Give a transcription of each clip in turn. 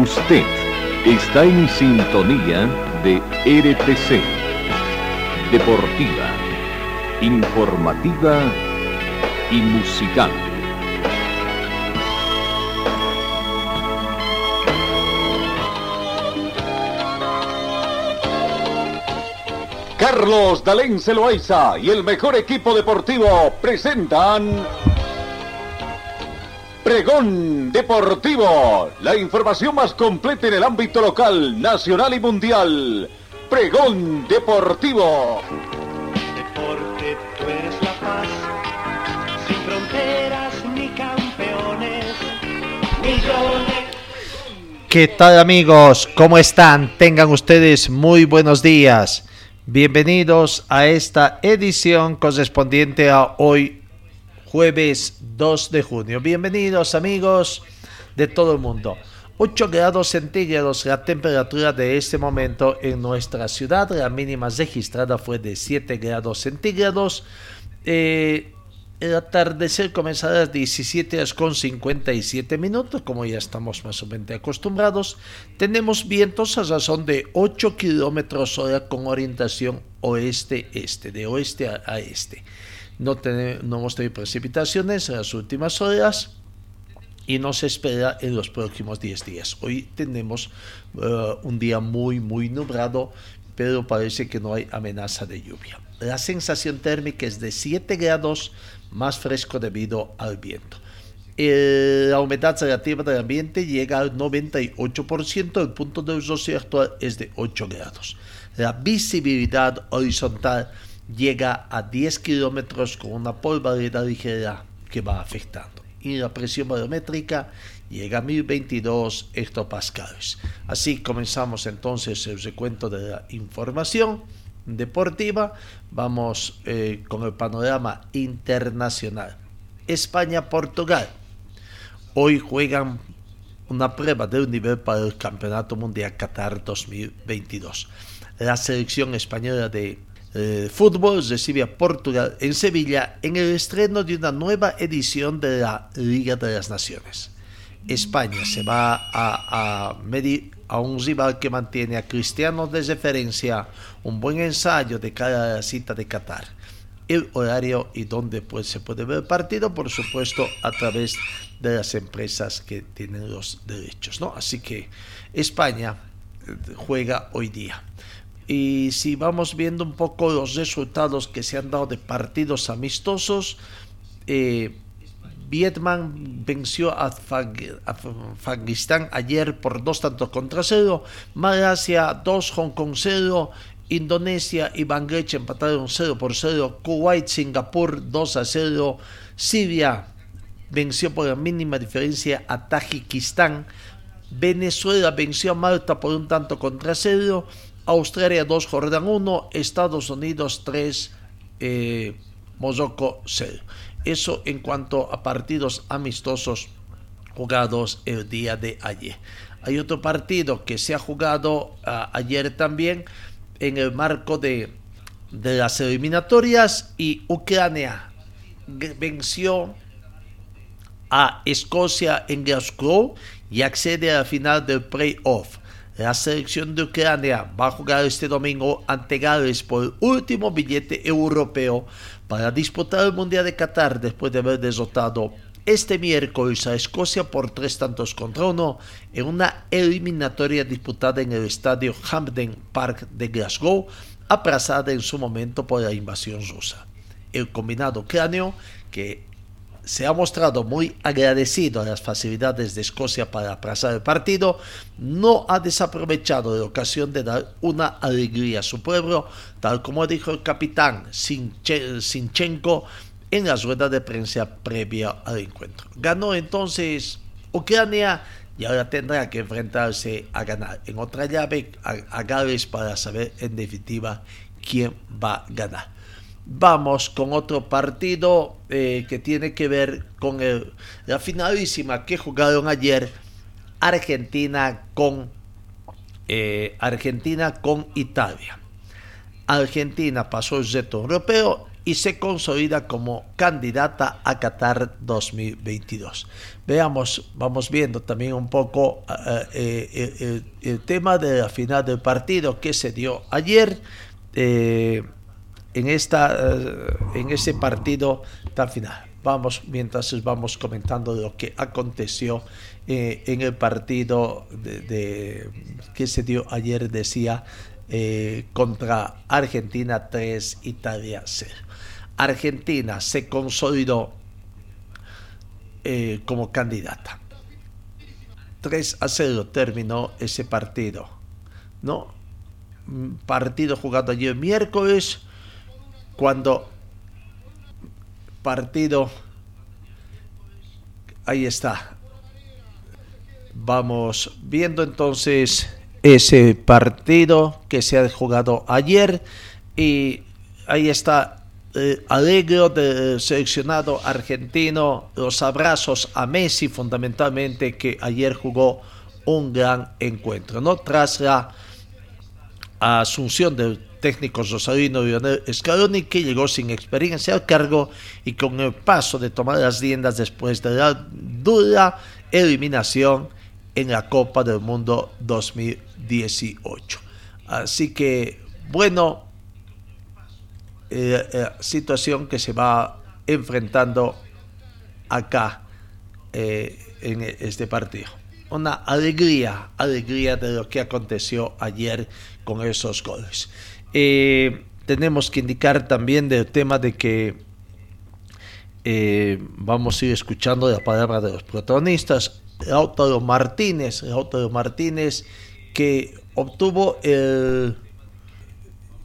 Usted está en sintonía de RTC. Deportiva, informativa y musical. Carlos Dalén Celoaiza y el mejor equipo deportivo presentan Pregón Deportivo, la información más completa en el ámbito local, nacional y mundial. Pregón Deportivo. Deporte, tú eres la paz, sin fronteras ni campeones, millones. ¿Qué tal amigos? ¿Cómo están? Tengan ustedes muy buenos días. Bienvenidos a esta edición correspondiente a hoy, jueves 2 de junio. Bienvenidos amigos de todo el mundo. 8 grados centígrados la temperatura de este momento en nuestra ciudad. La mínima registrada fue de 7 grados centígrados. Eh, el atardecer comenzará a las 17 horas con 57 minutos, como ya estamos más o menos acostumbrados. Tenemos vientos a razón de 8 kilómetros hora con orientación oeste-este, de oeste a, este. No, tenemos, hemos tenido precipitaciones en las últimas horas y no se espera en los próximos 10 días. Hoy tenemos uh, un día muy, muy nublado, pero parece que no hay amenaza de lluvia. La sensación térmica es de 7 grados más fresco debido al viento. La humedad relativa del ambiente llega al 98%, el punto de rocío actual es de 8 grados. La visibilidad horizontal llega a 10 kilómetros con una polvareda ligera que va afectando. Y la presión barométrica llega a 1022 hectopascales. Así comenzamos entonces el recuento de la información deportiva, vamos eh, con el panorama internacional. España-Portugal. Hoy juegan una prueba de un nivel para el Campeonato Mundial Qatar 2022. La selección española de eh, fútbol recibe a Portugal en Sevilla en el estreno de una nueva edición de la Liga de las Naciones. España se va a, a medir a un rival que mantiene a Cristiano de referencia, un buen ensayo de cada cita de Qatar. El horario y donde pues, se puede ver el partido, por supuesto, a través de las empresas que tienen los derechos. ¿no? Así que España eh, juega hoy día. Y si vamos viendo un poco los resultados que se han dado de partidos amistosos, eh, Vietnam venció a Afganistán ayer por dos tantos contra cero. Malasia 2, Hong Kong 0. Indonesia y Bangladesh empataron 0 por 0. Kuwait, Singapur 2 a 0. Siria venció por la mínima diferencia a Tajikistán. Venezuela venció a Malta por un tanto contra cero. Australia 2, Jordán 1. Estados Unidos 3, eh, 0. Eso en cuanto a partidos amistosos jugados el día de ayer. Hay otro partido que se ha jugado ah, ayer también en el marco de, de las eliminatorias y Ucrania venció a Escocia en Glasgow y accede a la final del playoff. La selección de Ucrania va a jugar este domingo ante Gales por el último billete europeo para disputar el Mundial de Qatar después de haber derrotado este miércoles a Escocia por tres tantos contra uno en una eliminatoria disputada en el estadio Hampden Park de Glasgow, aplazada en su momento por la invasión rusa. El combinado cráneo, que se ha mostrado muy agradecido a las facilidades de Escocia para aplazar el partido, no ha desaprovechado la ocasión de dar una alegría a su pueblo, tal como dijo el capitán Sinchenko en la rueda de prensa previa al encuentro. Ganó entonces Ucrania y ahora tendrá que enfrentarse a ganar en otra llave a, a Gales para saber en definitiva quién va a ganar. Vamos con otro partido eh, que tiene que ver con el, la finalísima que jugaron ayer Argentina con eh, Argentina con Italia. Argentina pasó el reto europeo y se consolida como candidata a Qatar 2022. Veamos, vamos viendo también un poco eh, eh, el, tema de la final del partido que se dio ayer. En, esta, en ese partido tan final. Vamos, mientras vamos comentando lo que aconteció en el partido de, que se dio ayer, decía, contra Argentina 3, Italia 0. Argentina se consolidó eh, como candidata. 3 a 0 terminó ese partido. ¿No? Partido jugado ayer miércoles, cuando partido ahí está. Vamos viendo entonces ese partido que se ha jugado ayer y ahí está eh, alegro del seleccionado argentino, los abrazos a Messi fundamentalmente que ayer jugó un gran encuentro, ¿no? Tras la asunción del técnico Rosalino Lionel Scaloni que llegó sin experiencia al cargo y con el paso de tomar las riendas después de la dura eliminación en la Copa del Mundo 2018. Así que, bueno, eh, eh, situación que se va enfrentando acá eh, en este partido. Una alegría, alegría de lo que aconteció ayer con esos goles. Tenemos que indicar también del tema de que vamos a ir escuchando la palabra de los protagonistas. Lautaro Martínez, Lautaro Martínez que obtuvo el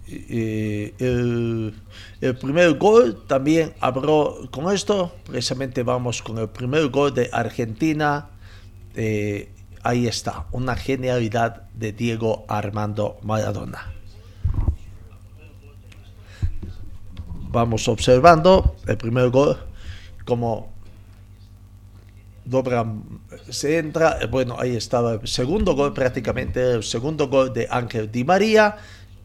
el, primer gol también abrió con esto. Precisamente vamos con el primer gol de Argentina. Eh, ahí está, una genialidad de Diego Armando Maradona. Vamos observando el primer gol, como dobra, se entra. Bueno, ahí estaba el segundo gol, prácticamente el segundo gol de Ángel Di María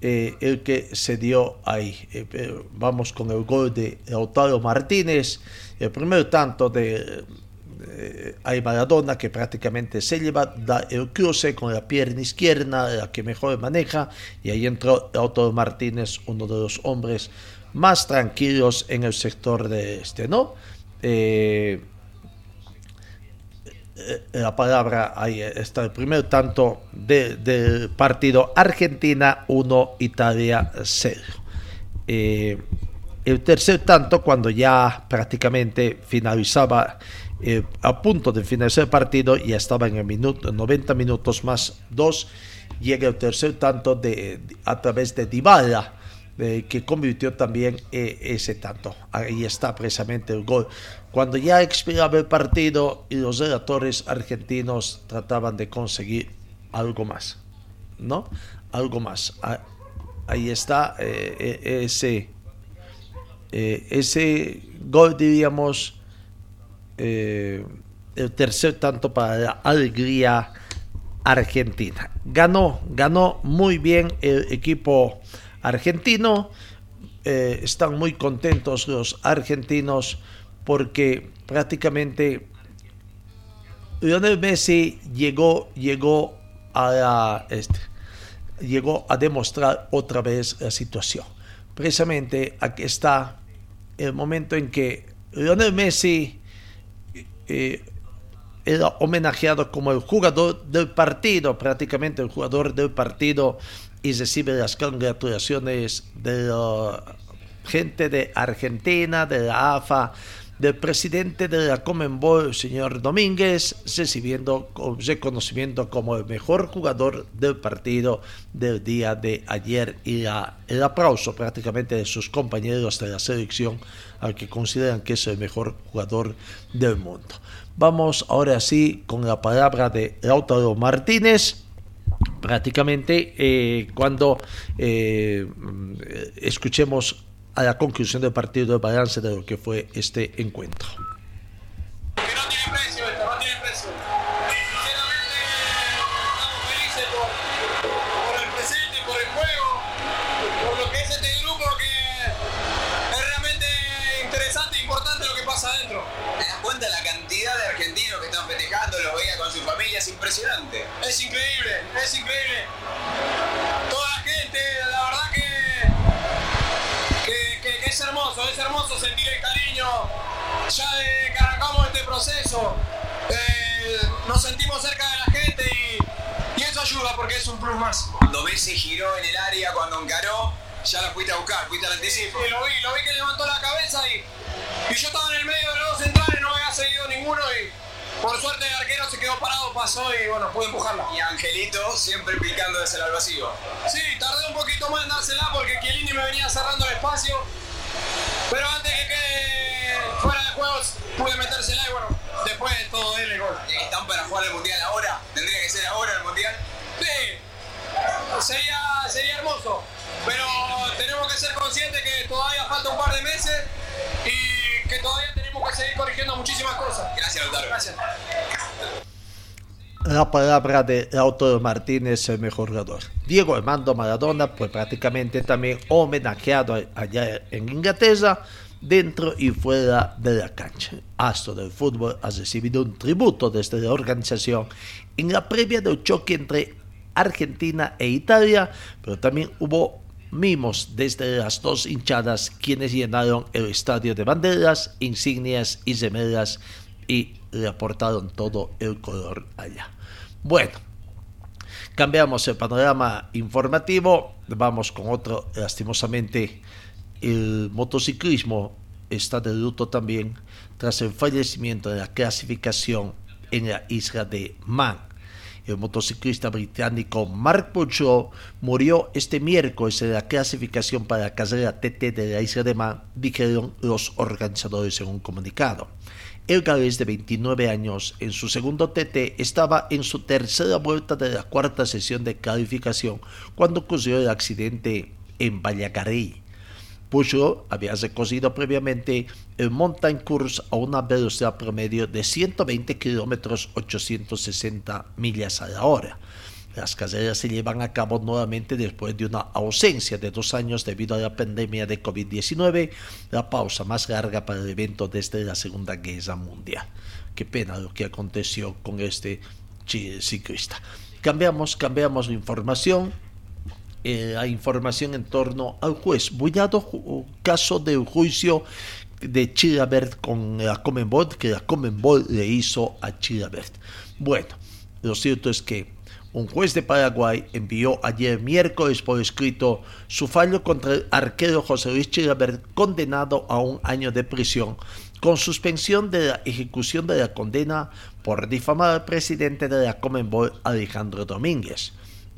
eh, el que se dio ahí. Eh, vamos con el gol de Lautaro Martínez, el primer tanto de, de Maradona que prácticamente se lleva, da el cruce con la pierna izquierda, la que mejor maneja, y ahí entró Lautaro Martínez, uno de los hombres más tranquilos en el sector de este, ¿no? Eh, eh, la palabra, ahí está el primer tanto del partido Argentina 1, Italia 0. Eh, el tercer tanto, cuando ya prácticamente finalizaba, eh, a punto de finalizar el partido, ya estaba en el minuto, 90 minutos más 2, llega el tercer tanto de, a través de Dybala que convirtió también eh, ese tanto. Ahí está precisamente el gol. Cuando ya expiraba el partido y los relatores argentinos trataban de conseguir algo más, ¿no? Algo más. Ah, ahí está eh, eh, ese, ese gol, diríamos, el tercer tanto para la alegría argentina. Ganó, ganó muy bien el equipo argentino. Eh, están muy contentos los argentinos porque prácticamente Lionel Messi llegó, llegó a este, llegó a demostrar otra vez la situación. Precisamente aquí está el momento en que Lionel Messi eh, era homenajeado como el jugador del partido, prácticamente el jugador del partido y recibe las congratulaciones de la gente de Argentina, de la AFA, del presidente de la Comenbol, señor Domínguez, recibiendo reconocimiento como el mejor jugador del partido del día de ayer y el aplauso prácticamente de sus compañeros de la selección al que consideran que es el mejor jugador del mundo. Vamos ahora sí con la palabra de Lautaro Martínez prácticamente eh, cuando eh, escuchemos a la conclusión del partido de balance de lo que fue este encuentro. Es increíble, es increíble. Toda la gente, la verdad que, que, es hermoso, es hermoso sentir el cariño ya de que arrancamos este proceso. Eh, nos sentimos cerca de la gente y, y eso ayuda porque es un plus más. Cuando Messi giró en el área, cuando encaró, ya la fuiste a buscar, fuiste al anticipo. Sí, lo vi, lo vi que levantó la cabeza y, y yo estaba en el medio de los dos centrales, no me había seguido ninguno y por suerte el arquero se quedó parado, pasó y bueno, pude empujarla. Y Angelito siempre picando desde el vacío. Sí, tardé un poquito más en dársela porque Chiellini me venía cerrando el espacio. Pero antes que quede fuera de juegos, pude metérsela y bueno, después todo él el gol. ¿Están para jugar el mundial ahora? ¿Tendría que ser ahora el mundial? Sí, sería, sería hermoso. Pero tenemos que ser conscientes que todavía falta un par de meses y que todavía tenemos que seguir corrigiendo muchísimas cosas. Gracias, Lautaro. Gracias. La palabra de Lautaro Martínez, el mejor jugador. Diego Armando Maradona, pues prácticamente también homenajeado allá en Inglaterra, dentro y fuera de la cancha. Astro del fútbol ha recibido un tributo desde la organización en la previa del choque entre Argentina e Italia, pero también hubo mimos desde las dos hinchadas quienes llenaron el estadio de banderas, insignias y gemelas y le aportaron todo el color allá. Bueno, cambiamos el panorama informativo, vamos con otro, lastimosamente el motociclismo está de luto también tras el fallecimiento de la clasificación en la isla de Man el motociclista británico Mark Peugeot murió este miércoles en la clasificación para la carrera TT de la isla de Man, dijeron los organizadores en un comunicado. El galés de 29 años, en su segundo TT, estaba en su tercera vuelta de la cuarta sesión de calificación cuando ocurrió el accidente en Vallacarí. Peugeot había recorrido previamente el mountain course a una velocidad promedio de 120 km 860 millas a la hora. Las carreras se llevan a cabo nuevamente después de una ausencia de dos años debido a la pandemia de COVID-19, la pausa más larga para el evento desde la Segunda Guerra Mundial. Qué pena lo que aconteció con este ciclista. Cambiamos, cambiamos la información eh, la información en torno al juez Buñado, caso del juicio de Chilabert con la Comenbol, que la le hizo a Chilabert. Bueno, lo cierto es que un juez de Paraguay envió ayer miércoles por escrito su fallo contra el arquero José Luis Chilabert, condenado a un año de prisión, con suspensión de la ejecución de la condena por difamar al presidente de la Comenbol, Alejandro Domínguez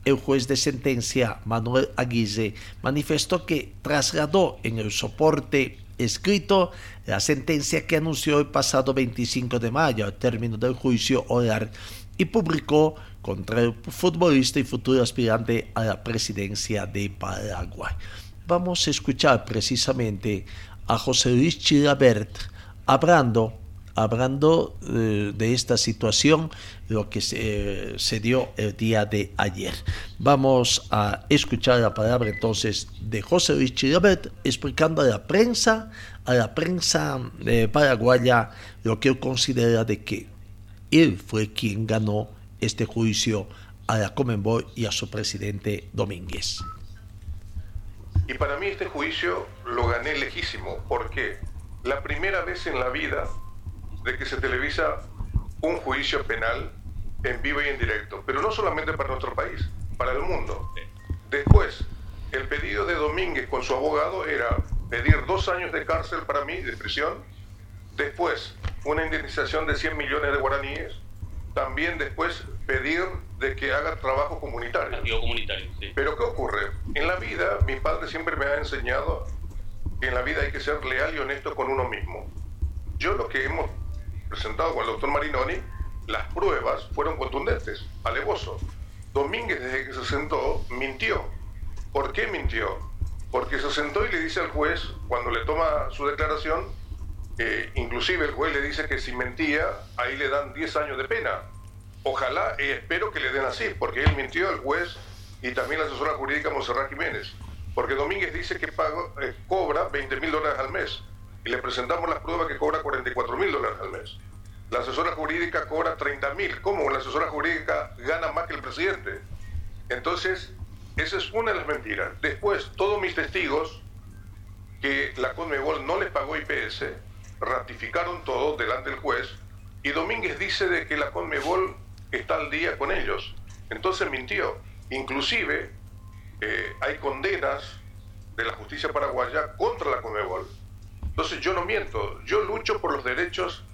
el juez de sentencia Manuel Aguirre manifestó que trasladó en el soporte escrito la sentencia que anunció el pasado 25 de mayo al término del juicio oral y publicó contra el futbolista y futuro aspirante a la presidencia de Paraguay. Vamos a escuchar precisamente a José Luis Chilabert hablando hablando eh, de esta situación, lo que se, dio el día de ayer. Vamos a escuchar la palabra entonces de José Luis Chilabert explicando a la prensa, a la prensa eh, paraguaya, lo que él considera de que él fue quien ganó este juicio a la Comenbol y a su presidente Domínguez. Y para mí este juicio lo gané lejísimo, porque la primera vez en la vida de que se televisa un juicio penal en vivo y en directo, pero no solamente para nuestro país, para el mundo. Después, el pedido de Domínguez con su abogado era pedir dos años de cárcel para mí, de prisión, después una indemnización de 100 millones de guaraníes, también después pedir de que haga trabajo comunitario. comunitario Pero ¿qué ocurre? En la vida, mi padre siempre me ha enseñado que en la vida hay que ser leal y honesto con uno mismo. Yo lo que hemos presentado con el doctor Marinoni, las pruebas fueron contundentes, alevoso. Domínguez, desde que se sentó, mintió. ¿Por qué mintió? Porque se sentó y le dice al juez, cuando le toma su declaración, inclusive el juez le dice que si mentía, ahí le dan 10 años de pena. Ojalá y espero que le den así, porque él mintió al juez y también la asesora jurídica Monserrat Jiménez. Porque Domínguez dice que pago, eh, cobra 20 mil dólares al mes y le presentamos las pruebas que cobra 44 mil dólares al mes. la asesora jurídica cobra 30 mil. ¿Cómo la asesora jurídica gana más que el presidente? Entonces, esa es una de las mentiras. Después, todos mis testigos que la Conmebol no les pagó IPS, ratificaron todo delante del juez y Domínguez dice de que la Conmebol está al día con ellos. Entonces mintió. Inclusive eh, hay condenas de la justicia paraguaya contra la Conmebol. Entonces yo no miento, yo lucho por los derechos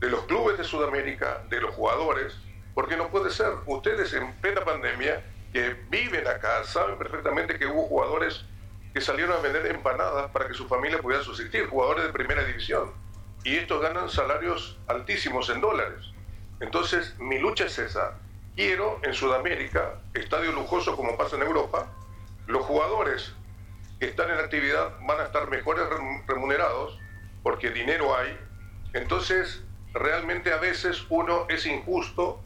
de los clubes de Sudamérica, de los jugadores, porque no puede ser. Ustedes en plena pandemia, que viven acá, saben perfectamente que hubo jugadores que salieron a vender empanadas para que su familia pudiera subsistir, jugadores de primera división. Y estos ganan salarios altísimos en dólares. Entonces, mi lucha es esa. Quiero en Sudamérica, estadio lujoso como pasa en Europa, los jugadores que están en actividad van a estar mejores remunerados porque dinero hay. Entonces, realmente a veces uno es injusto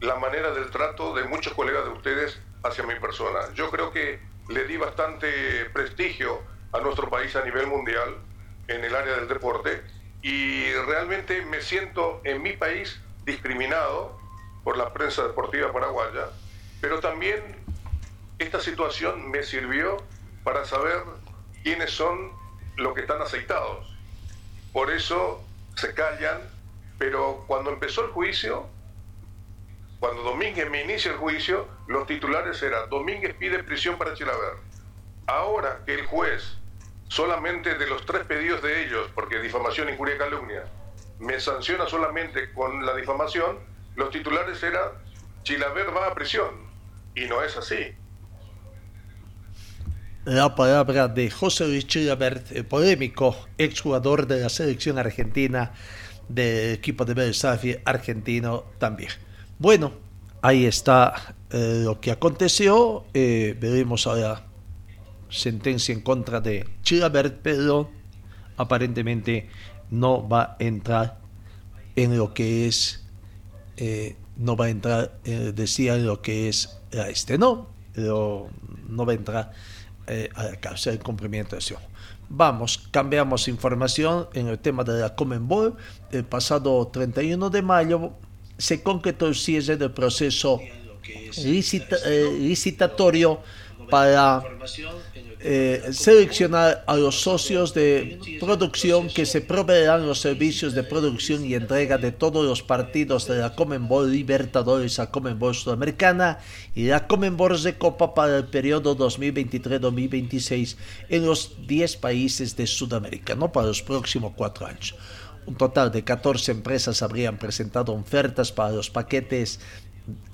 la manera del trato de muchos colegas de ustedes hacia mi persona. Yo creo que le di bastante prestigio a nuestro país a nivel mundial en el área del deporte y realmente me siento en mi país discriminado por la prensa deportiva paraguaya, pero también esta situación me sirvió para saber quiénes son los que están aceitados. Por eso se callan, pero cuando empezó el juicio, cuando Domínguez me inicia el juicio, los titulares eran Domínguez pide prisión para Chilaver. Ahora que el juez, solamente de los tres pedidos de ellos, porque difamación, injuria y calumnia, me sanciona solamente con la difamación, los titulares eran Chilaver va a prisión. Y no es así. La palabra de José Luis Chilaver, el polémico exjugador de la selección argentina, del equipo de Belsafi argentino también. Bueno, ahí está eh, lo que aconteció. Eh, veremos ahora sentencia en contra de Chilabert, pero aparentemente no va a entrar en lo que es, eh, no va a entrar, decía, en lo que es este, no, pero no va a entrar a la cárcel, el cumplimiento de acción. Vamos, cambiamos información en el tema de la Comenbol. El pasado 31 de mayo se concretó el cierre del proceso eh, licitatorio para eh, seleccionar a los socios de producción que se proveerán los servicios de producción y entrega de todos los partidos de la Comenbol Libertadores a Comenbol Sudamericana y la Comenbol de Copa para el periodo 2023-2026 en los 10 países de Sudamérica, no para los próximos cuatro años. Un total de 14 empresas habrían presentado ofertas para los paquetes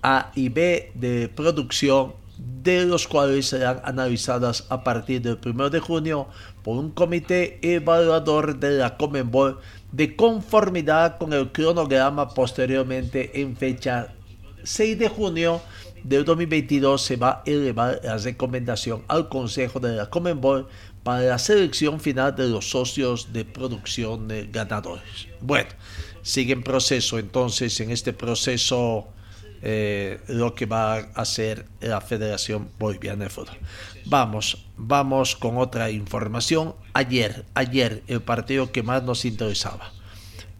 A y B de producción, de los cuales serán analizadas a partir del 1 de junio por un comité evaluador de la Comenbol de conformidad con el cronograma posteriormente en fecha 6 de junio del 2022 se va a elevar la recomendación al Consejo de la Comenbol para la selección final de los socios de producción ganadores. Bueno, sigue en proceso entonces, en este proceso eh, lo que va a hacer la Federación Boliviana de Fútbol. Vamos, vamos con otra información. Ayer, ayer, el partido que más nos interesaba.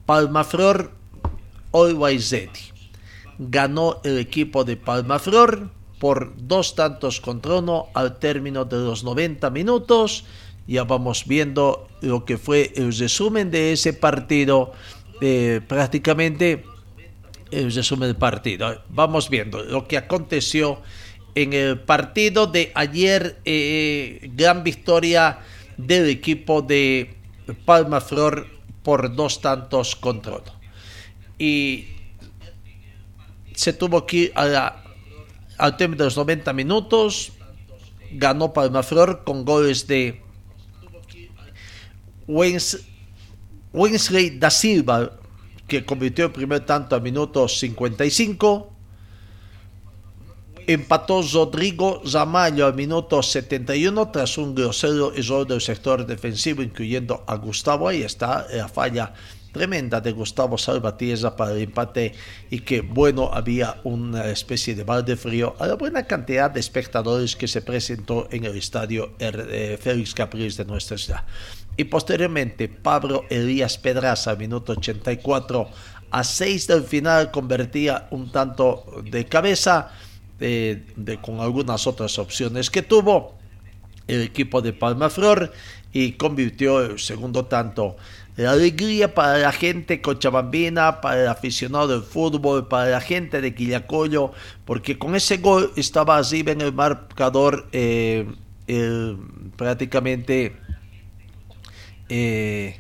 Palmaflor Olwaizetti. Ganó el equipo de Palmaflor por dos tantos contra uno al término de los 90 minutos. Ya vamos viendo lo que fue el resumen de ese partido, eh, prácticamente el resumen del partido. Vamos viendo lo que aconteció en el partido de ayer, eh, gran victoria del equipo de Palma Flor por dos tantos contra uno. Y se tuvo que ir a la al término de los 90 minutos, ganó Palmaflor con goles de Wensley da Silva, que convirtió el primer tanto a minuto 55. Empató Rodrigo Zamayo al minuto 71 tras un grosero error del sector defensivo, incluyendo a Gustavo. Ahí está la falla tremenda de Gustavo Salvatierra para el empate y que bueno había una especie de balde frío a la buena cantidad de espectadores que se presentó en el estadio eh, Félix Capriles de nuestra ciudad. Y posteriormente Pablo Elías Pedraza, minuto 84, A seis del final convertía un tanto de cabeza de, con algunas otras opciones que tuvo el equipo de Palma Flor y convirtió el segundo tanto. La alegría para la gente cochabambina, para el aficionado del fútbol, para la gente de Quillacollo, porque con ese gol estaba así en el marcador eh, prácticamente eh,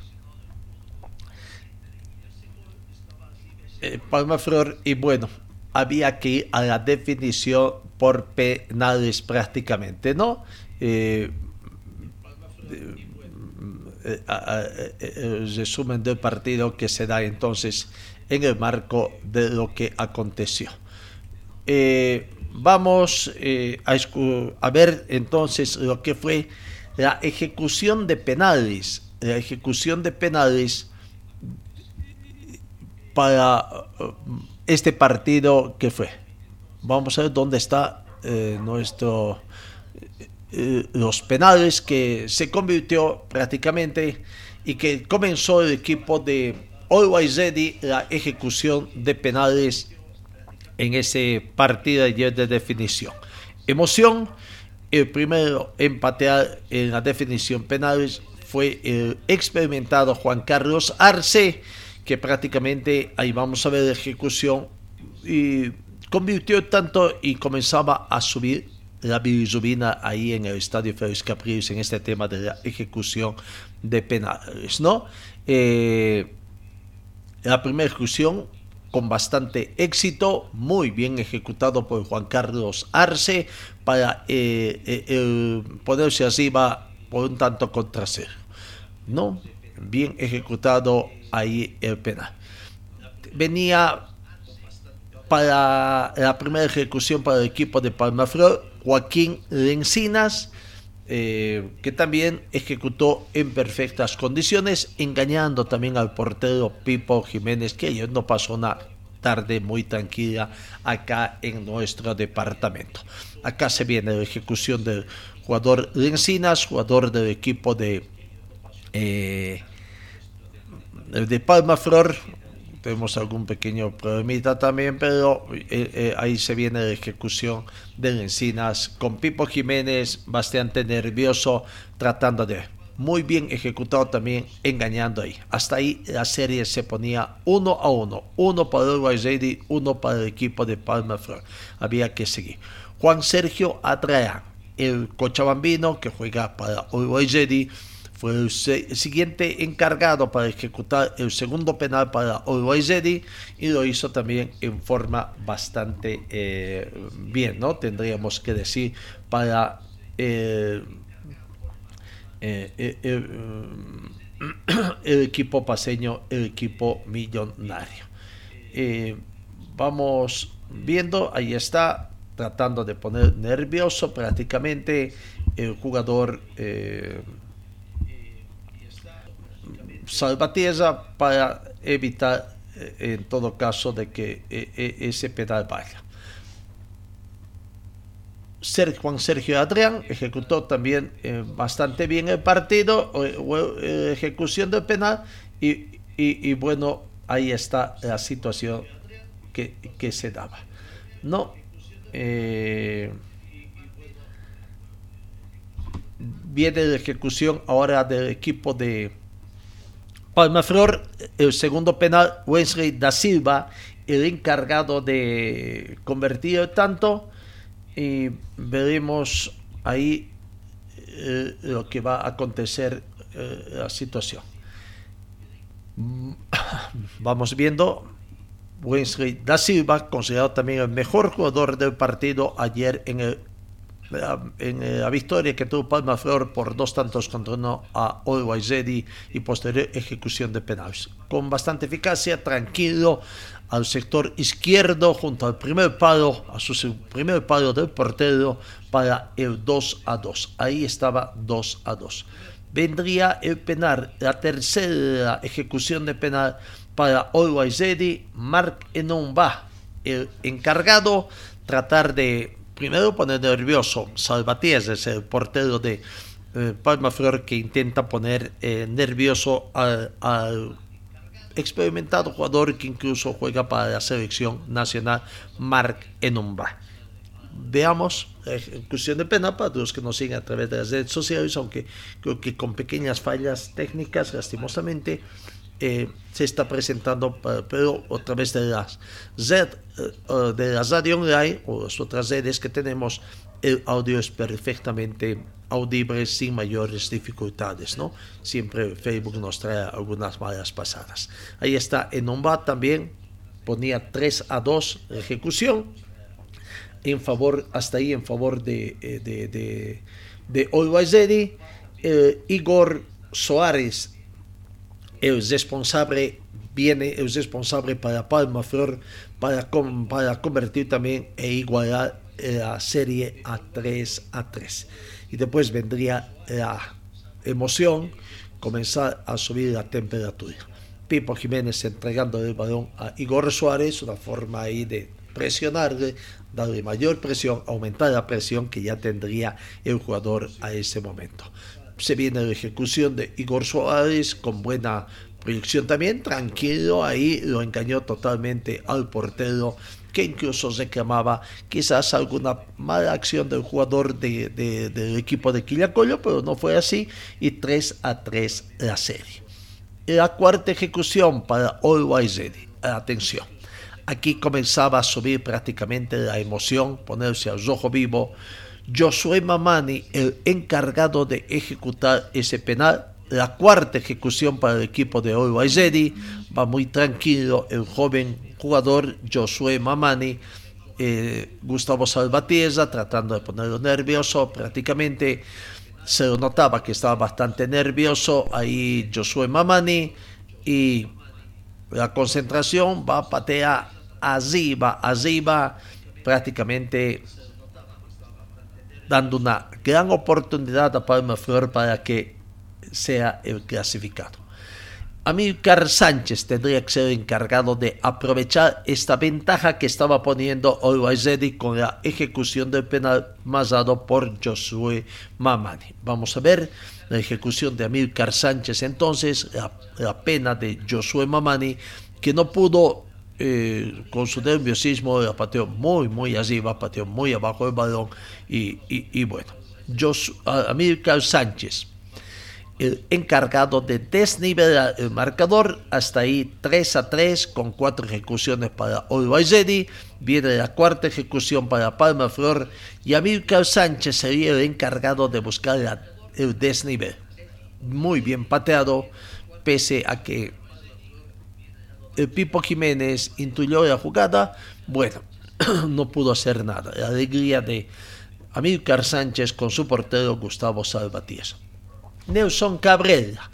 eh, Palma Flor y bueno, había que ir a la definición por penales prácticamente, ¿no? Eh, el resumen del partido que se da entonces en el marco de lo que aconteció. vamos a, a, ver entonces lo que fue la ejecución de penales la ejecución de penales para uh, este partido que fue. Vamos a ver dónde está eh, nuestro eh, los penales que se convirtió prácticamente y que comenzó el equipo de Always Ready la ejecución de penales en ese partido ayer de definición. Emoción, el primero empatear en la definición penales fue el experimentado Juan Carlos Arce, que prácticamente ahí vamos a ver la ejecución y convirtió tanto y comenzaba a subir la bilirrubina ahí en el estadio Félix Capriles en este tema de la ejecución de penales, ¿no? Eh, la primera ejecución con bastante éxito, muy bien ejecutado por Juan Carlos Arce para eh, eh, ponerse arriba por un tanto contra cero. No, bien ejecutado ahí el penal. Venía para la primera ejecución para el equipo de Palmaflor Joaquín Lencinas, eh, que también ejecutó en perfectas condiciones, engañando también al portero Pipo Jiménez, que ayer no pasó una tarde muy tranquila acá en nuestro departamento. Acá se viene la ejecución del jugador Lencinas, jugador del equipo de, eh, de Palma Flor. Tenemos algún pequeño problemita también, pero eh, eh, ahí se viene la ejecución de Lencinas con Pipo Jiménez bastante nervioso, tratando de muy bien ejecutado también, engañando ahí. Hasta ahí la serie se ponía uno a uno, uno para el uno para el equipo de Palma Flor. Había que seguir. Juan Sergio Atraán el cochabambino que juega para Uruguay fue el, siguiente encargado para ejecutar el segundo penal para Uruguay y lo hizo también en forma bastante eh, bien, ¿no? Tendríamos que decir para eh, eh, el equipo paseño, el equipo millonario. vamos viendo, ahí está tratando de poner nervioso prácticamente el jugador eh, salvatierra para evitar eh, en todo caso de que eh, ese pedal vaya. Juan Sergio Adrián ejecutó también bastante bien el partido, ejecución del penal y, bueno, ahí está la situación que, que se daba. No, eh, viene de ejecución ahora del equipo de Palma Flor, el segundo penal, Wesley da Silva, el encargado de convertir el tanto, y veremos ahí eh, lo que va a acontecer eh, la situación. Vamos viendo Wesley da Silva, considerado también el mejor jugador del partido ayer en, el, en la victoria que tuvo Palma Flor por dos tantos contra uno a Always y posterior ejecución de penales. Con bastante eficacia, tranquilo al sector izquierdo junto al primer palo, a su primer palo del portero para el 2 a 2. Ahí estaba 2 a 2. Vendría el penal, la tercera ejecución de penal para Always Ready, Mark Enumba, el encargado, tratar de primero poner nervioso Salvatierra, el portero de eh, Palma Flor que intenta poner eh, nervioso al, experimentado jugador que incluso juega para la selección nacional, Marc Enumba. Veamos la ejecución de pena para los que nos siguen a través de las redes sociales, aunque creo que con pequeñas fallas técnicas, lastimosamente, eh, se está presentando, pero a través de las, eh, de la radio online o las otras redes que tenemos, el audio es perfectamente audible sin mayores dificultades, ¿no? Siempre Facebook nos trae algunas malas pasadas. Ahí está, en Omba también ponía 3 a 2 ejecución, en favor, hasta ahí en favor de, eh, de, de, eh, Igor Soares, el responsable, viene el responsable para Palma Flor, para, para convertir también e igualar la serie a 3 a 3. Y después vendría la emoción, comenzar a subir la temperatura. Pipo Jiménez entregando el balón a Igor Suárez, una forma ahí de presionarle, darle mayor presión, aumentar la presión que ya tendría el jugador a ese momento. Se viene la ejecución de Igor Suárez con buena proyección también, tranquilo, ahí lo engañó totalmente al portero que incluso reclamaba quizás alguna mala acción del jugador de, del equipo de Quillacollo, pero no fue así y 3 a 3 la serie. La cuarta ejecución para Always Ready. Atención. Aquí comenzaba a subir prácticamente la emoción, ponerse al rojo vivo. Josué Mamani, el encargado de ejecutar ese penal, la cuarta ejecución para el equipo de Ready, va muy tranquilo el joven jugador Josué Mamani, eh, Gustavo Salvatierra, tratando de ponerlo nervioso, prácticamente se lo notaba que estaba bastante nervioso ahí Josué Mamani y la concentración va, patea arriba, arriba, prácticamente dando una gran oportunidad a Palma Flor para que sea el clasificado. Amílcar Sánchez tendría que ser encargado de aprovechar esta ventaja que estaba poniendo Always con la ejecución del penal más dado por Josué Mamani. Vamos a ver la ejecución de Amílcar Sánchez entonces, la, pena de Josué Mamani, que no pudo eh, con su nerviosismo, pateó muy, muy arriba, pateó muy abajo del balón y, y, bueno, Amílcar Sánchez el encargado de desnivelar el marcador. Hasta ahí 3 a 3 con cuatro ejecuciones para Always Viene la cuarta ejecución para Palma Flor y Amílcar Sánchez sería el encargado de buscar el desnivel. Muy bien pateado, pese a que Pipo Jiménez intuyó la jugada. Bueno, no pudo hacer nada. La alegría de Amílcar Sánchez con su portero Gustavo Salvatierra. Nelson Cabrera,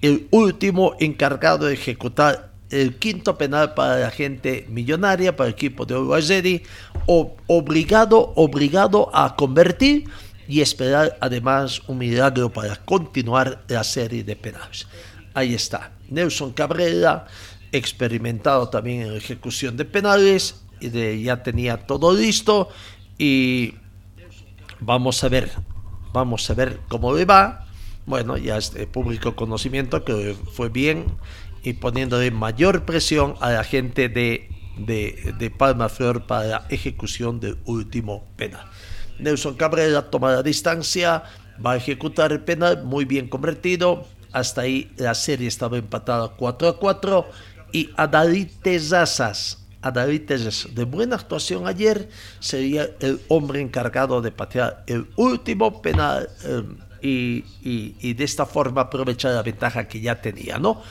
el último encargado de ejecutar el quinto penal para la gente millonaria, para el equipo de Uruguay obligado, obligado a convertir y esperar además un milagro para continuar la serie de penales. Ahí está, Nelson Cabrera, experimentado también en ejecución de penales, y ya tenía todo listo y vamos a ver, vamos a ver cómo le va bueno, ya es de público conocimiento que fue bien y poniéndole mayor presión a la gente de, de, Palma Flor para la ejecución del último penal. Nelson Cabrera toma la distancia, va a ejecutar el penal, muy bien convertido. Hasta ahí la serie estaba empatada 4 a 4 y Adalí Tezazas, Adalí de buena actuación ayer, sería el hombre encargado de patear el último penal. Eh, y, de esta forma aprovechar la ventaja que ya tenía, ¿no?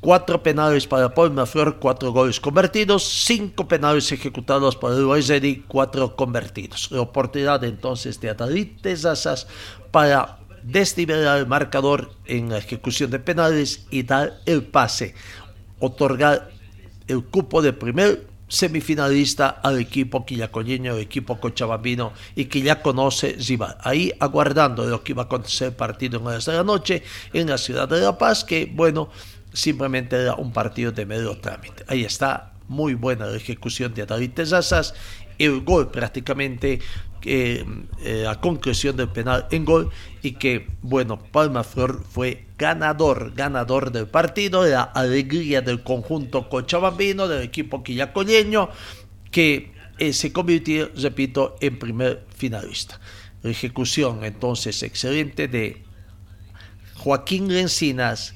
Cuatro penales para Paul Flor, cuatro goles convertidos, cinco penales ejecutados por el cuatro convertidos. La oportunidad entonces de Adalid Tezazas para desnivelar el marcador en la ejecución de penales y dar el pase, otorgar el cupo de primer semifinalista al equipo quillacoñeño, el equipo cochabambino y que ya conoce Zibar. Ahí aguardando lo que iba a acontecer el partido en las de la noche en la ciudad de La Paz, que bueno, simplemente era un partido de medio trámite. Ahí está muy buena la ejecución de David Tezazas, el gol prácticamente, eh, la concreción del penal en gol y que, bueno, Palma Flor fue ganador, ganador del partido, la alegría del conjunto cochabambino, del equipo quillacoleño, que eh, se convirtió, repito, en primer finalista. Ejecución entonces excelente de Joaquín Lencinas,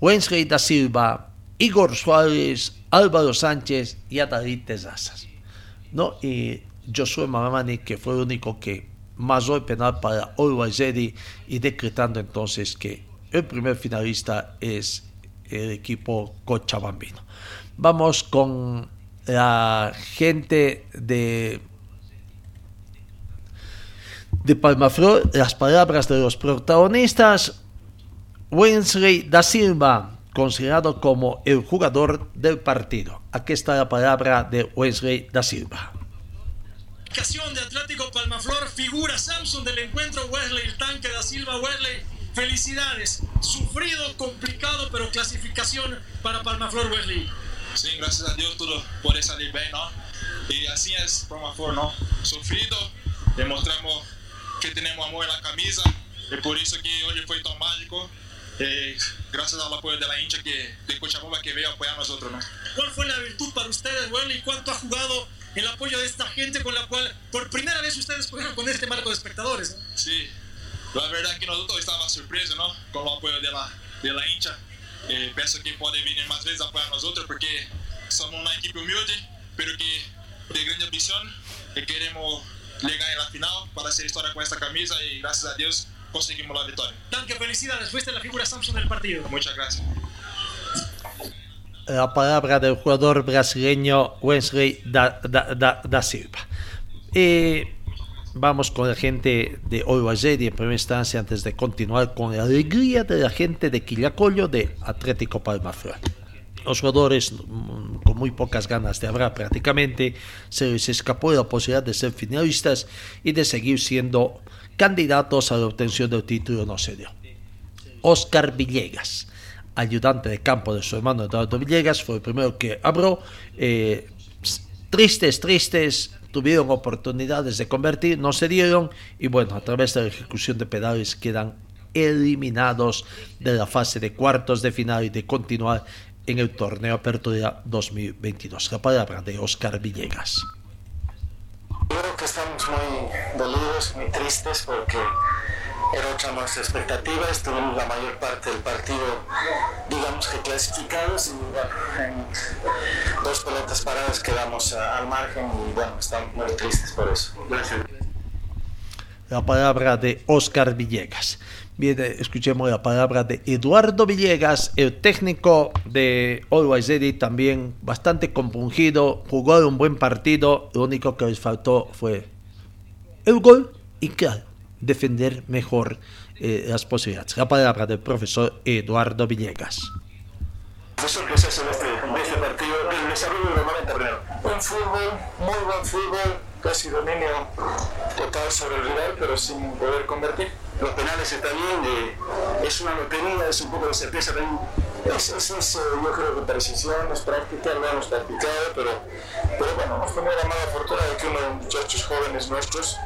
Wensley da Silva, Igor Suárez, Álvaro Sánchez y David Tezazas. ¿no? Y Josué Mamani, que fue el único que más el penal para Always y decretando entonces que el primer finalista es el equipo cochabambino. Vamos con la gente de de Palmaflor, las palabras de los protagonistas. Wensley da Silva, considerado como el jugador del partido. Aquí está la palabra de Wesley da Silva. De Atlético Palmaflor, figura Samsung del encuentro Wesley, el tanque da Silva, Wesley, felicidades. Sufrido, complicado, pero clasificación para Palmaflor, Wesley. Sí, gracias a Dios todo puede salir bien, ¿no? Y así es Palmaflor, ¿no? Sufrido, demostramos que tenemos amor en la camisa, y por eso que hoy fue tan mágico. Eh, gracias al apoyo de la hincha que, de Cochabamba que veo apoyar a nosotros. ¿no? ¿Cuál fue la virtud para ustedes, Wesley? ¿Y cuánto ha jugado el apoyo de esta gente con la cual por primera vez ustedes pudieron con este marco de espectadores? Sí, la verdad que nosotros estábamos sorpresos ¿no? con el apoyo de la, de la hincha. Eh, pienso que puede venir más veces a apoyar a nosotros porque somos una equipo humilde, pero que de gran ambición que queremos llegar a la final para hacer historia con esta camisa y gracias a Dios conseguimos la victoria. Danke, felicidades. Fuiste la figura Samsung del partido. Muchas gracias. La palabra del jugador brasileño Wesley da, Silva. Vamos con la gente de y en primera instancia antes de continuar con la alegría de la gente de Quillacollo de Atlético Palmaflor. Los jugadores mm, con muy pocas ganas de hablar prácticamente se les escapó la posibilidad de ser finalistas y de seguir siendo candidatos a la obtención del título no se dio. Oscar Villegas, ayudante de campo de su hermano Eduardo Villegas, fue el primero que abrió. Eh, tristes, tristes, tuvieron oportunidades de convertir, no se dieron y bueno, a través de la ejecución de pedales quedan eliminados de la fase de cuartos de final y de continuar en el torneo Apertura 2022. La palabra de Oscar Villegas creo que estamos muy dolidos, muy tristes porque era otra nuestra expectativa, estuvimos la mayor parte del partido, digamos que clasificados y bueno, en dos pelotas paradas quedamos al margen y bueno, estamos muy tristes por eso. Gracias. La palabra de Oscar Villegas. Bien, escuchemos la palabra de Eduardo Villegas, el técnico de Always Ready, también bastante compungido, jugó un buen partido, lo único que les faltó fue el gol y claro, defender mejor eh, las posibilidades. La palabra del profesor Eduardo Villegas. Profesor, ¿qué se hace en este, este partido? El desarrollo de 90 primero. Buen fútbol, muy buen fútbol, casi dominio total sobre el rival, pero sin poder convertir los penales están bien, eh, es una lotería, es un poco de certeza también. Es, es, es, eh, yo creo que precisión, es práctica, no hemos practicado, pero, pero bueno, hemos tenido la mala fortuna de que uno de los muchachos jóvenes nuestros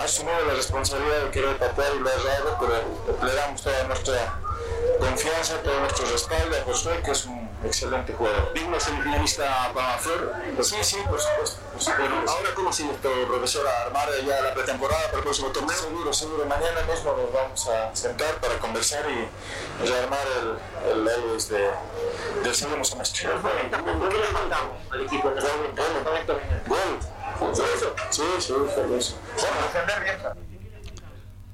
asumido la responsabilidad de querer patear y lo ha errado, pero le damos toda nuestra confianza, todo nuestro respaldo a Josué, que es un excelente jugador. ¿Digno semifinalista para Flor? Sí, sí, por supuesto. ahora, ¿cómo sigue esto, profesor, a armar ya la pretemporada para el próximo torneo? Seguro, seguro. Mañana mismo nos vamos a sentar para conversar y rearmar el, el, el de, del segundo semestre. ¿Qué le faltamos al equipo?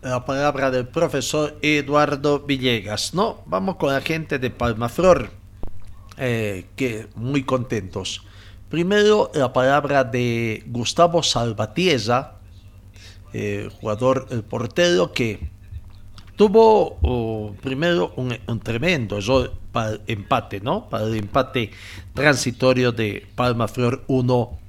La palabra del profesor Eduardo Villegas. No, vamos con la gente de Palmaflor, eh, que muy contentos. Primero la palabra de Gustavo Salvatierra, eh, jugador, el portero que tuvo oh, primero un, tremendo error para el empate, ¿no? Para el empate transitorio de Palmaflor 1,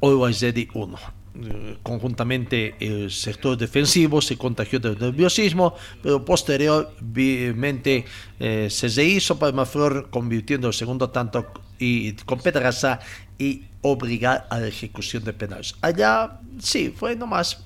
Always 1 eh, conjuntamente el sector defensivo se contagió del nerviosismo, pero posteriormente eh, se rehizo Palmaflor convirtiendo el segundo tanto y con Pedraza y obligar a la ejecución de penales. Allá sí, fue nomás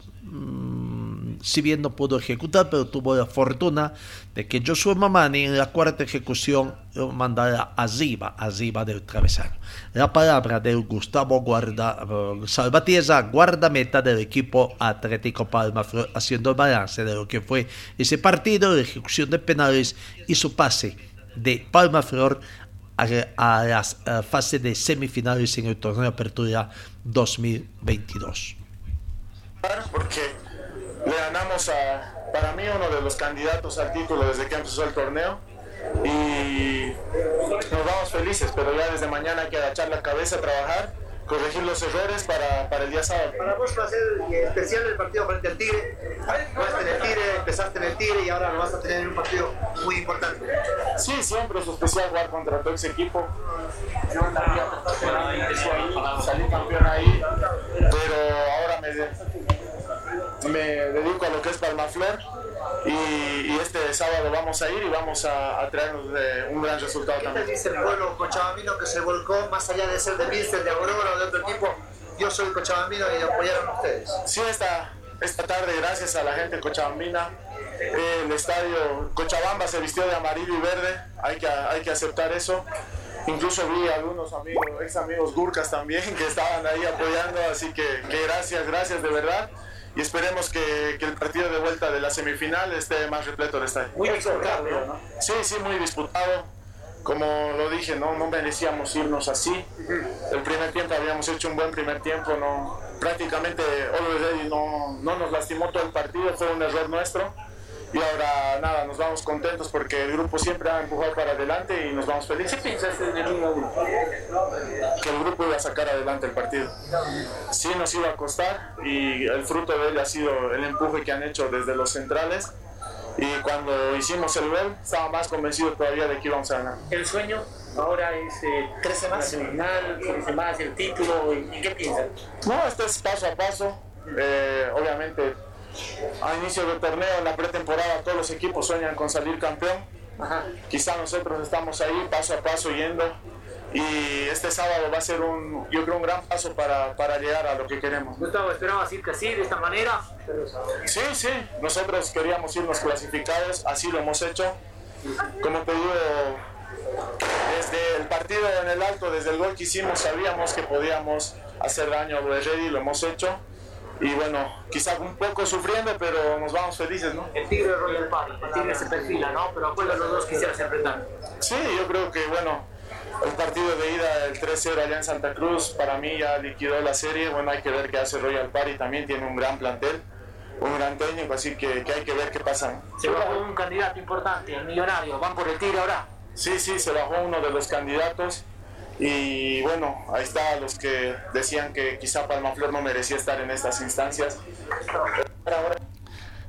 Si bien no pudo ejecutar, pero tuvo la fortuna de que Joshua Mamani en la cuarta ejecución mandara arriba, arriba del travesaño. La palabra de Gustavo Guarda, uh, Salvatierra, guardameta del equipo Atlético Palma, haciendo el balance de lo que fue ese partido, la ejecución de penales y su pase de Palma Flor a, a las uh, fases de semifinales en el torneo de apertura 2022 porque le ganamos a, para mí, uno de los candidatos al título desde que empezó el torneo. Y nos vamos felices, pero ya desde mañana hay que agachar la cabeza, trabajar, corregir los errores para, para el día sábado. Para vos va a ser especial el partido frente al Tigre. Jugaste en el Tigre, empezaste en el Tigre y ahora lo vas a tener en un partido muy importante. Sí, siempre es especial jugar contra todo ese equipo. Yo salí campeón ahí, pero ahora me me dedico a lo que es Palmaflor y, y este sábado vamos a ir y vamos a, a traernos un gran resultado ¿Qué también. te dice el pueblo cochabambino que se volcó más allá de ser de Mister, de Aurora o de otro equipo? Yo soy cochabambino y apoyaron ustedes. Sí, esta, esta tarde, gracias a la gente cochabambina, el estadio Cochabamba se vistió de amarillo y verde, hay que, hay que aceptar eso. Incluso vi a algunos amigos, ex amigos Gurkas también que estaban ahí apoyando, así que, que gracias, gracias de verdad. Y esperemos que, que, el partido de vuelta de la semifinal esté más repleto de estadio. Muy disputado, ¿no? Sí, sí, muy disputado. Como lo dije, no, no merecíamos irnos así. El primer tiempo habíamos hecho un buen primer tiempo, no, prácticamente Always Ready no, no nos lastimó todo el partido, fue un error nuestro y ahora nada, nos vamos contentos porque el grupo siempre ha empujado para adelante y nos vamos felices. ¿Qué pensaste en el 1 Que el grupo iba a sacar adelante el partido. Sí nos iba a costar y el fruto de él ha sido el empuje que han hecho desde los centrales y cuando hicimos el gol estaba más convencido todavía de que íbamos a ganar. El sueño ahora es eh, crece más la final, crece más el título y, qué piensan? No, esto es paso a paso. Eh, obviamente a inicio del torneo, en la pretemporada, todos los equipos sueñan con salir campeón. Ajá. Quizá nosotros estamos ahí paso a paso yendo y este sábado va a ser un, yo creo, un gran paso para, para llegar a lo que queremos. Gustavo, ¿esperabas ir así, de esta manera? Sí, sí, nosotros queríamos irnos clasificados, así lo hemos hecho. Como te digo, desde el partido en el alto, desde el gol que hicimos, sabíamos que podíamos hacer daño a Ready, lo hemos hecho y bueno, quizá un poco sufriendo, pero nos vamos felices, ¿no? El Tigre Royal Party, el Tigre se perfila, ¿no? Pero ¿a cuál de los dos quisieras enfrentar? Sí, yo creo que, bueno, el partido de ida, el 3-0 allá en Santa Cruz, para mí ya liquidó la serie. Bueno, hay que ver qué hace Royal Party, también tiene un gran plantel, un gran técnico, así que, que hay que ver qué pasa. Se bajó un candidato importante, el millonario, ¿van por el Tigre ahora? Sí, sí, se bajó uno de los candidatos. Y bueno, ahí está los que decían que quizá Palmaflor no merecía estar en estas instancias.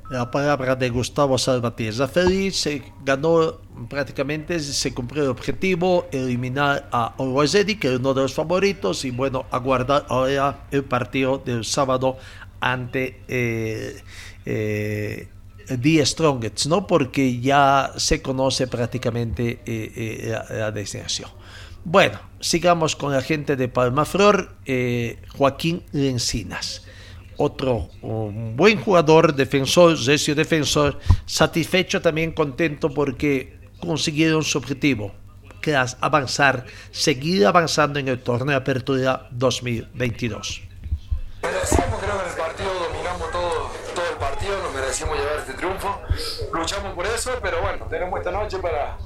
La palabra de Gustavo Salvatierra feliz, se ganó prácticamente, se cumplió el objetivo, eliminar a Ready, que es uno de los favoritos, y bueno, aguardar ahora el partido del sábado ante eh, eh, The Strongest, ¿no? Porque ya se conoce prácticamente eh, eh la, la destinación. Bueno, sigamos con la gente de Palmaflor, eh, Joaquín Lencinas. Otro un buen jugador, defensor, recio defensor, satisfecho también, contento porque consiguieron su objetivo, que es avanzar, seguir avanzando en el torneo de apertura 2022. Merecimos, creo en el partido dominamos todo, el partido, nos llevar triunfo, luchamos por eso, pero bueno, tenemos esta noche para,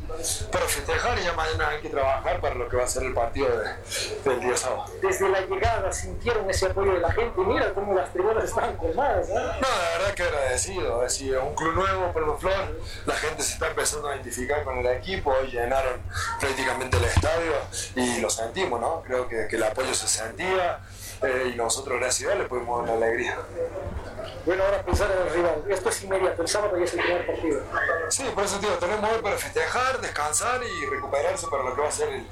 para festejar y ya mañana hay que trabajar para lo que va a ser el partido de, del día sábado. Desde la llegada sintieron ese apoyo de la gente, mira cómo las tribunas están colmadas. ¿eh? No, la verdad que agradecido, agradecido. Un club nuevo, Pueblo Flor, la gente se está empezando a identificar con el equipo, hoy llenaron prácticamente el estadio y lo sentimos, ¿no? Creo que, que el apoyo se sentía eh, y nosotros, gracias a Dios, le pudimos dar la alegría. Bueno, ahora pensar en el rival. Esto es inmediato, el sábado ya es el primer partido. Sí, por eso digo, tenemos hoy para festejar, descansar y recuperarse para lo que va a ser el,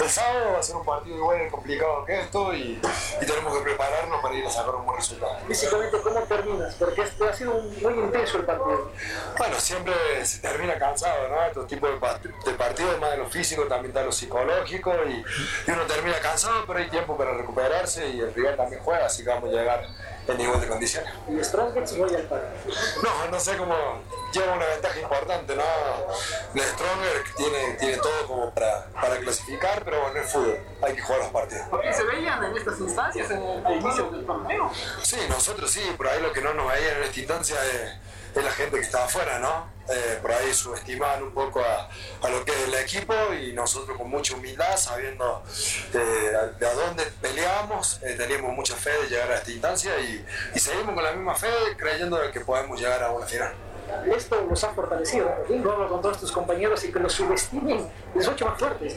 el sábado va a ser un partido igual de complicado que esto y, tenemos que prepararnos para ir a sacar un buen resultado. Físicamente, ¿cómo terminas? Porque este ha sido muy intenso el partido. Bueno, siempre se termina cansado, ¿no? Estos tipos de, partidos, además de lo físico, también está lo psicológico y, y uno termina cansado, pero hay tiempo para recuperarse y el rival también juega, así que vamos a llegar en igual de condiciones. ¿Y Strongest voy al par? No, no sé cómo lleva una ventaja importante, ¿no? El Stronger tiene, tiene todo como para, para clasificar, pero bueno, es fútbol, hay que jugar los partidos. se veían en estas instancias en el inicio del torneo? Sí, nosotros sí, por ahí lo que no nos veían en esta instancia es, es la gente que estaba afuera, ¿no? Eh, por ahí subestiman un poco a, a, lo que es el equipo y nosotros con mucha humildad, sabiendo eh, de a dónde peleamos, eh, teníamos mucha fe de llegar a esta instancia y, y seguimos con la misma fe creyendo que podemos llegar a una final esto los ha fortalecido. Hablo con todos tus compañeros y que los subestimen, les hecho más fuertes.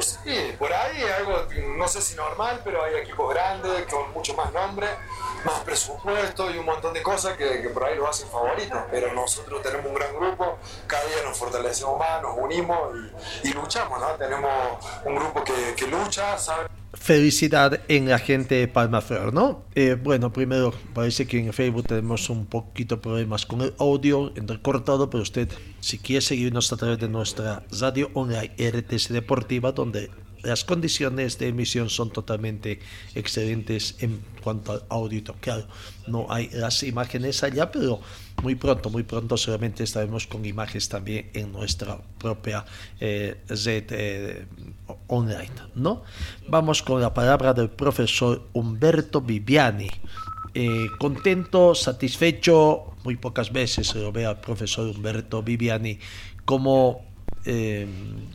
Sí, por ahí algo, no sé si normal, pero hay equipos grandes con mucho más nombre, más presupuesto y un montón de cosas que, que por ahí los hacen favoritos. Pero nosotros tenemos un gran grupo, cada día nos fortalecemos más, nos unimos y, y luchamos, ¿no? Tenemos un grupo que, que lucha, ¿sabes? Felicidad en la gente de Palmaflor, ¿no? Eh, bueno, primero parece que en Facebook tenemos un poquito problemas con el audio entrecortado, pero usted, si quiere seguirnos a través de nuestra radio online RTS Deportiva, donde las condiciones de emisión son totalmente excelentes en cuanto al audio. Claro, no hay las imágenes allá, pero muy pronto, muy pronto solamente estaremos con imágenes también en nuestra propia eh, red eh, online. ¿no? Vamos con la palabra del profesor Humberto Viviani. Eh, contento, satisfecho, muy pocas veces se lo ve al profesor Humberto Viviani como eh,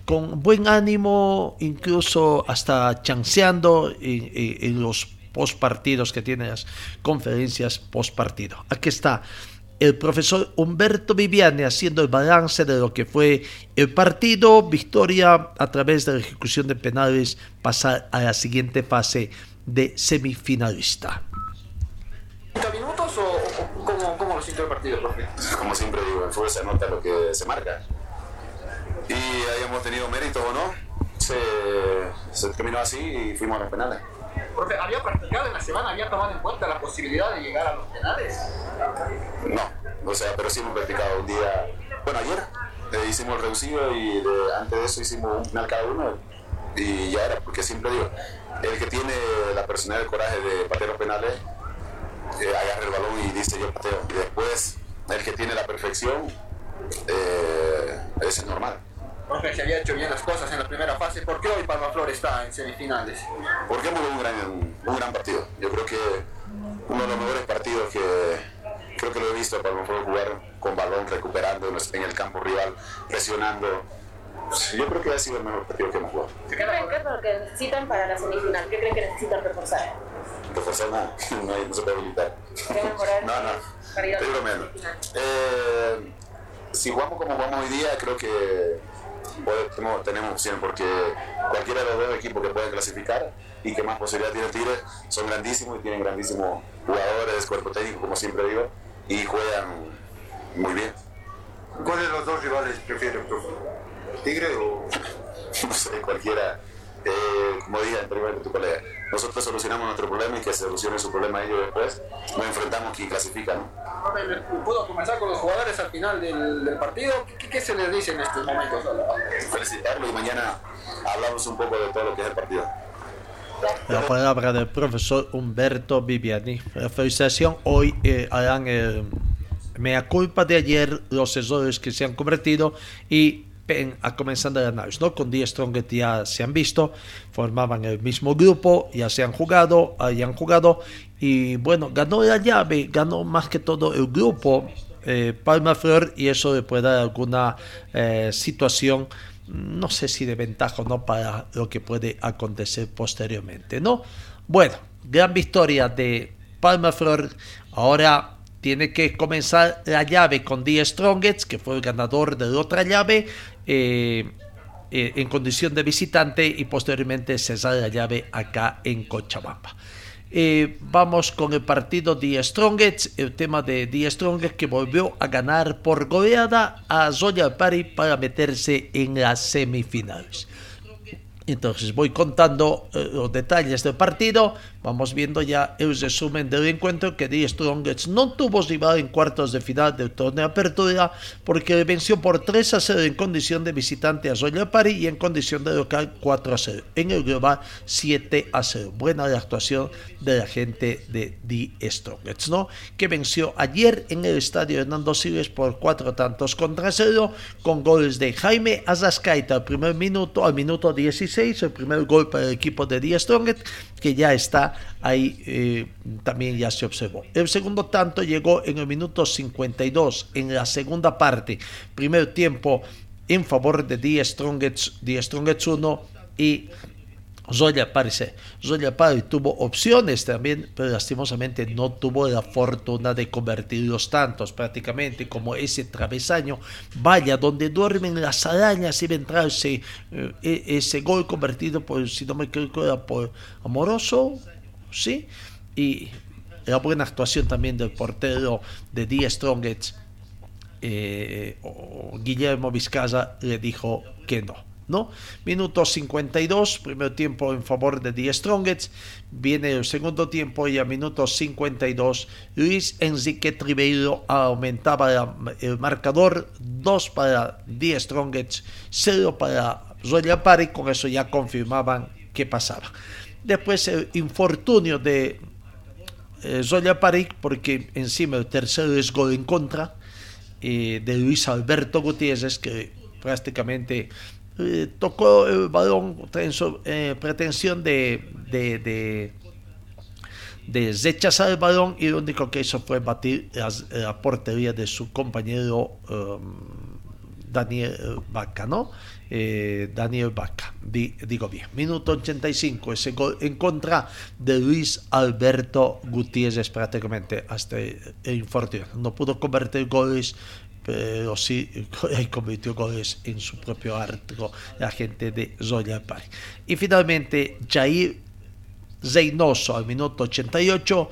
con buen ánimo, incluso hasta chanceando en, los post partidos que tiene las conferencias post partido. Aquí está el profesor Humberto Viviani haciendo el balance de lo que fue el partido, victoria a través de la ejecución de penales, pasar a la siguiente fase de semifinalista. ¿30 minutos o, cómo, cómo, lo siento el partido, profe? Como siempre digo, en fútbol se nota lo que se marca y hayamos tenido mérito o no, se, se terminó así y fuimos a los penales. Profe, ¿había practicado en la semana, había tomado en cuenta la posibilidad de llegar a los penales? No, o sea, pero sí hemos practicado un día, bueno, ayer eh, hicimos el reducido y antes de eso hicimos un penal cada uno y ya era, porque siempre digo, el que tiene la personalidad, el coraje de patear los penales, eh, agarra el balón y dice yo pateo. Y después, el que tiene la perfección, eh, es normal. Jorge se había hecho bien las cosas en la primera fase. ¿Por qué hoy Palma Flor está en semifinales? Porque hemos un gran, un gran partido. Yo creo que uno de los mejores partidos que creo que lo he visto Palma Flor jugar con balón, recuperando en el campo rival, presionando. Yo creo que ha sido el mejor partido que hemos jugado. ¿Qué creen que es lo que necesitan para la semifinal? ¿Qué creen que necesitan reforzar? Reforzar nada, no, no se puede habilitar. No, no, estoy bromeando. Eh, si jugamos como jugamos hoy día, creo que tenemos, tenemos opción porque cualquiera de los dos equipos que pueden clasificar y que más posibilidad tiene Tigre son grandísimos y tienen grandísimos jugadores, cuerpo técnico, como siempre digo, y juegan muy bien. ¿Cuáles de los dos rivales prefieren, ¿Tigre o...? no sé, cualquiera. Eh, como dije anteriormente tu colega, nosotros solucionamos nuestro problema y que se solucione su problema ellos después, nos enfrentamos quien clasifica, ¿no? ¿Puedo comenzar con los jugadores al final del, partido? ¿Qué, se les dice en estos momentos? Felicitarlos y mañana hablamos un poco de todo lo que es el partido. La palabra del profesor Humberto Viviani. La felicitación hoy eh, harán el mea culpa de ayer, los errores que se han cometido y a comenzando el análisis, ¿no? Con 10 Strongest ya se han visto, formaban el mismo grupo, ya se han jugado, han jugado y bueno, ganó la llave, ganó más que todo el grupo eh, Palma Flor y eso le puede dar alguna eh, situación, no sé si de ventaja o no para lo que puede acontecer posteriormente, ¿no? Bueno, gran victoria de Palma Flor, ahora tiene que comenzar la llave con Die Strongest, que fue el ganador de la otra llave, eh, eh, en condición de visitante y posteriormente sale la llave acá en Cochabamba. Eh, vamos con el partido Die Strongest, el tema de Die Strongest que volvió a ganar por goleada a Zoya Pari para meterse en las semifinales. Entonces voy contando los detalles del partido. Vamos viendo ya el resumen del encuentro que The Strongest no tuvo rival en cuartos de final del torneo de apertura porque venció por 3 a 0 en condición de visitante a Royal Party y en condición de local 4 a 0. En el global 7 a 0. Buena la actuación de la gente de The Strongest, ¿no? Que venció ayer en el estadio Hernando Siles por 4 tantos contra 0 con goles de Jaime Azascaita al primer minuto, al minuto 16 el primer gol para el equipo de Díaz Strongest, que ya está ahí, eh, también ya se observó. El segundo tanto llegó en el minuto 52, en la segunda parte, primer tiempo en favor de Díaz Strongest, Díaz Strongest 1 y Zoya parece. Zoya Pari tuvo opciones también, pero lastimosamente no tuvo la fortuna de convertir los tantos prácticamente como ese travesaño. Vaya, donde duermen las arañas y entrarse eh, e, ese gol convertido por, si no me equivoco, era por Amoroso, ¿sí? Y la buena actuación también del portero de Die Strongets, eh, Guillermo Vizcaza, le dijo que no. ¿no? Minuto 52, primer tiempo en favor de The Strongets. Viene el segundo tiempo y a minuto 52 Luis Enrique Tribeiro aumentaba el marcador 2 para The Strongets, 0 para Royal Party. Con eso ya confirmaban qué pasaba. Después el infortunio de eh, Royal Party, porque encima el tercero es gol en contra eh, de Luis Alberto Gutiérrez, que prácticamente eh, tocó el balón en su eh, pretensión de, de, de, rechazar el balón y lo único que hizo fue batir la, portería de su compañero Daniel Vaca, ¿no? Eh, Daniel Vaca, digo bien. Minuto 85, ese gol en contra de Luis Alberto Gutiérrez prácticamente hasta el infortunio. No pudo convertir goles pero sí convirtió goles en su propio arco la gente de Royal Park. Y finalmente Jair Zeynoso al minuto 88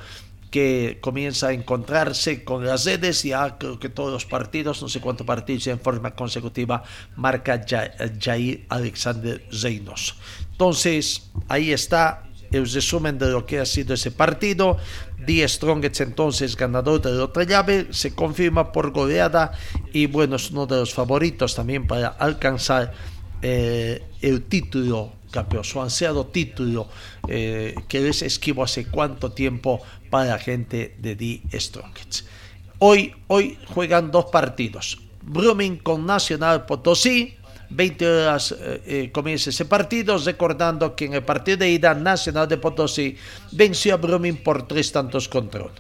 que comienza a encontrarse con las redes, ya creo que todos los partidos, no sé cuántos partidos en forma consecutiva, marca Jair Alexander Zeynoso. Entonces, ahí está el resumen de lo que ha sido ese partido. Die Strongets entonces ganador de la otra llave, se confirma por goleada y bueno, es uno de los favoritos también para alcanzar eh, el título su ansiado título eh, que les esquivo hace cuánto tiempo para la gente de Die Strongets. Hoy, hoy juegan dos partidos, Brumming con Nacional Potosí, 20 horas eh, eh, comienza ese partido, recordando que en el partido de ida Nacional de Potosí venció a Brumming por tres tantos contra uno.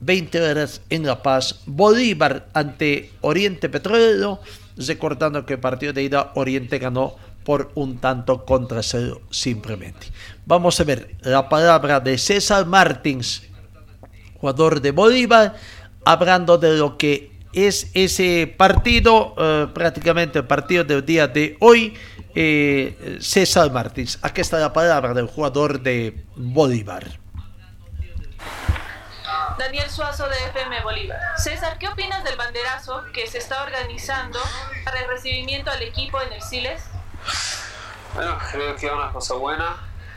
20 horas en La Paz, Bolívar ante Oriente Petrolero, recordando que el partido de ida Oriente ganó por un tanto contra cero simplemente. Vamos a ver la palabra de César Martins, jugador de Bolívar, hablando de lo que es ese partido, eh, prácticamente el partido del día de hoy. Eh, César Martins, aquí está la palabra del jugador de Bolívar. Daniel Suazo de FM Bolívar. César, ¿qué opinas del banderazo que se está organizando para el recibimiento al equipo en el Siles? Bueno, creo que es una cosa buena.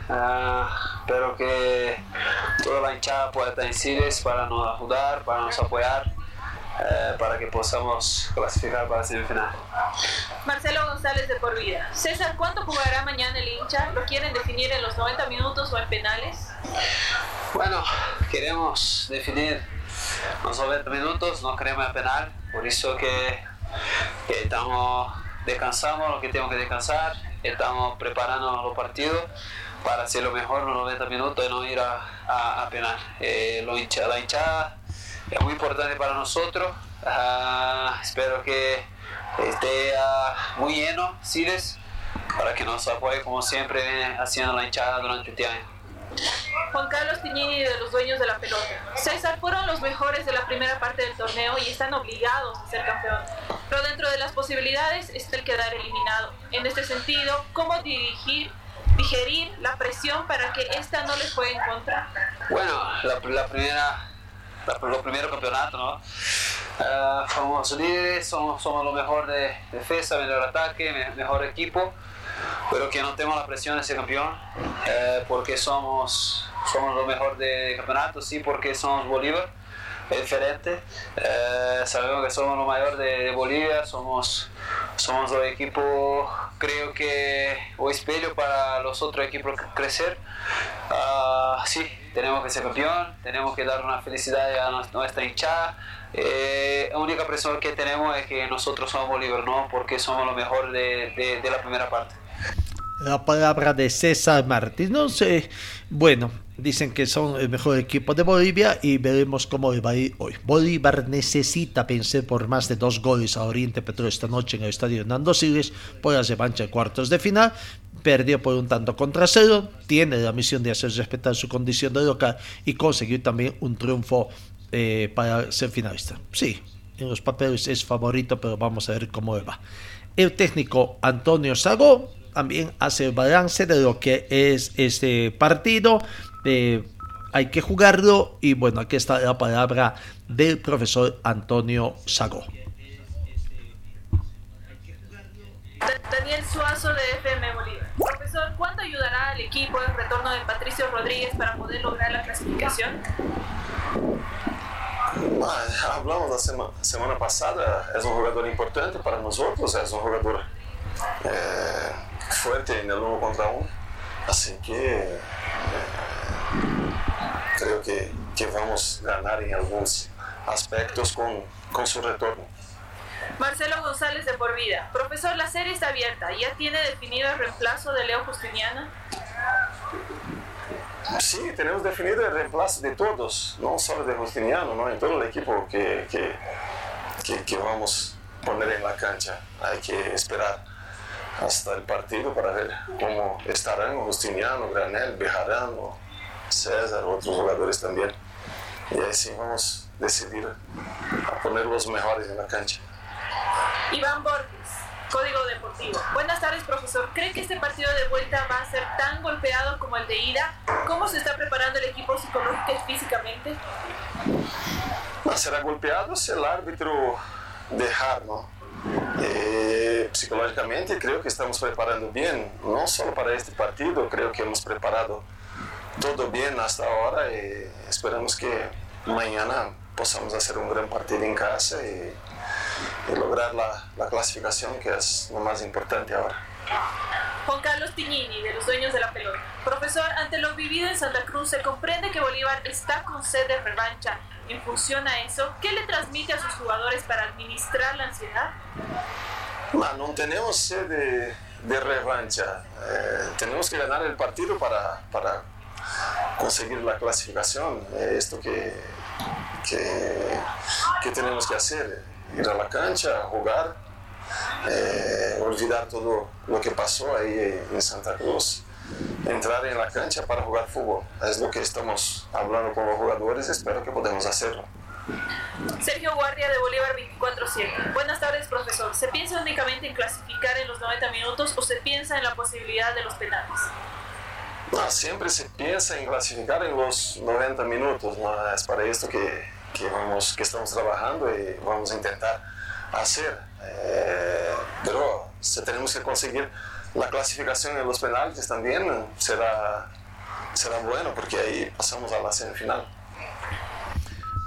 Uh, espero que toda la hinchada pueda estar en Siles para nos ayudar, para nos apoyar. Eh, para que podamos clasificar para la semifinal. Marcelo González de Por Vida. César, ¿cuánto jugará mañana el hincha? ¿Lo quieren definir en los 90 minutos o en penales? Bueno, queremos definir los 90 minutos, no queremos el penal, por eso que, que estamos descansamos lo que tenemos que descansar, estamos preparando los partidos para hacer lo mejor los 90 minutos y no ir a, a, penal. Eh, lo hincha, la hinchada es muy importante para nosotros. Ah, espero que esté ah, muy lleno, Siles, para que nos apoye como siempre haciendo la hinchada durante este año. Juan Carlos Tiñini de los dueños de la pelota. César fueron los mejores de la primera parte del torneo y están obligados a ser campeón. Pero dentro de las posibilidades está el quedar eliminado. En este sentido, ¿cómo dirigir, digerir la presión para que esta no les juegue en contra? Bueno, la, la primera los primeros campeonatos, ¿no? Uh, somos líderes, somos, somos lo mejor de defensa, mejor ataque, mejor equipo. pero que no tenemos la presión de ser campeón, eh, porque somos, somos lo mejor del campeonato, sí, porque somos Bolívar, es diferente. Eh, sabemos que somos lo mayor de, Bolivia, somos, somos el equipo, creo que, o espelho para los otros equipos crecer. Uh, sí, tenemos que ser campeón, tenemos que dar una felicidad a nuestra hinchada. Eh, la única presión que tenemos es que nosotros somos Bolívar, ¿no? Porque somos lo mejor de, de la primera parte la palabra de César Martínez. No sé, bueno, dicen que son el mejor equipo de Bolivia y veremos cómo va a ir hoy. Bolívar necesita vencer por más de dos goles a Oriente Petróleo esta noche en el estadio Nando Siles por la revancha de cuartos de final. Perdió por un tanto contra cero, tiene la misión de hacer respetar su condición de local y conseguir también un triunfo eh, para ser finalista. Sí, en los papeles es favorito, pero vamos a ver cómo va. El técnico Antonio Sago también hace balance de lo que es este partido. Eh, hay que jugarlo y bueno, aquí está la palabra del profesor Antonio Sago. Daniel Suazo de FM Bolívar. Profesor, ¿cuánto ayudará al equipo el retorno de Patricio Rodríguez para poder lograr la clasificación? hablamos la semana pasada, es un jugador importante para nosotros, es un jugador eh, fuerte en el uno contra uno. Así que eh, creo que, que, vamos a ganar en algunos aspectos con, con su retorno. Marcelo González de Por Vida. Profesor, la serie está abierta. ¿Ya tiene definido el reemplazo de Leo Justiniano? Sí, tenemos definido el reemplazo de todos, no solo de Justiniano, ¿no? en todo el equipo que, que, que, que vamos a poner en la cancha. Hay que esperar hasta el partido para ver cómo estarán Justiniano, Granel, Bejarano, César, otros jugadores también. Y ahí sí vamos a decidir a poner los mejores en la cancha. Iván Borges, Código Deportivo. Buenas tardes, profesor. ¿Cree que este partido de vuelta va a ser tan golpeado como el de ida? ¿Cómo se está preparando el equipo psicológico y físicamente? Será golpeado si el árbitro dejar, ¿no? Eh, psicológicamente creo que estamos preparando bien, no solo para este partido, creo que hemos preparado todo bien hasta ahora y esperamos que mañana podamos hacer un gran partido en casa y, lograr la, la, clasificación que es lo más importante ahora. Juan Carlos Tiñini, de los dueños de la pelota. Profesor, ante lo vivido en Santa Cruz, ¿se comprende que Bolívar está con sed de revancha en función a eso? ¿Qué le transmite a sus jugadores para administrar la ansiedad? No tenemos sed de, revancha. Eh, tenemos que ganar el partido para, para conseguir la clasificación. esto que, que, que, tenemos que hacer. Ir a la cancha, jugar, eh, olvidar todo lo que pasó ahí en Santa Cruz entrar en la cancha para jugar fútbol. Es lo que estamos hablando con los jugadores, espero que podamos hacerlo. Sergio Guardia de Bolívar 24-7. Buenas tardes, profesor. ¿Se piensa únicamente en clasificar en los 90 minutos o se piensa en la posibilidad de los penales? No, siempre se piensa en clasificar en los 90 minutos. ¿no? Es para esto que, que, vamos, que estamos trabajando y vamos a intentar hacer. Eh, pero se tenemos que conseguir la clasificación en los penaltis también será, será bueno porque ahí pasamos a la semifinal.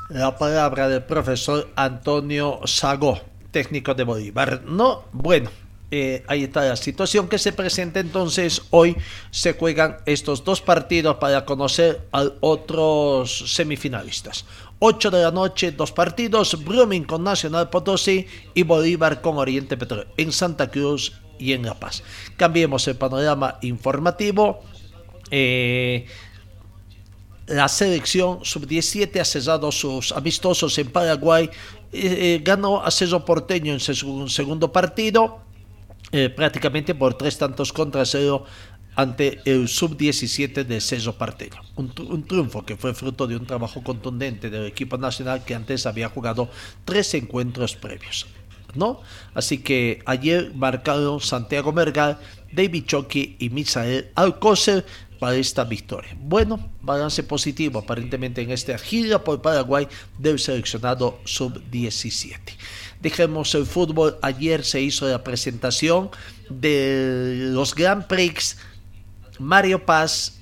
La palabra del profesor Antonio Sago, técnico de Bolívar. No, bueno, eh, ahí está la situación que se presenta entonces hoy se juegan estos dos partidos para conocer a otros semifinalistas 8 de la noche dos partidos Blooming con Nacional Potosí y Bolívar con Oriente Petróleo en Santa Cruz y en La Paz. Cambiemos el panorama informativo. Eh, la selección sub-17 ha cesado sus amistosos en Paraguay. Eh, eh, ganó a Cerro Porteño en su segundo partido, prácticamente por tres tantos contra cero ante el sub-17 de Cerro Porteño. Un, un, triunfo que fue fruto de un trabajo contundente del equipo nacional que antes había jugado tres encuentros previos. ¿no? Así que ayer marcaron Santiago Mergal, David Choque y Misael Alcócer para esta victoria. Bueno, balance positivo aparentemente en esta gira por Paraguay del seleccionado sub-17. Dejemos el fútbol. Ayer se hizo la presentación de los Grand Prix Mario Paz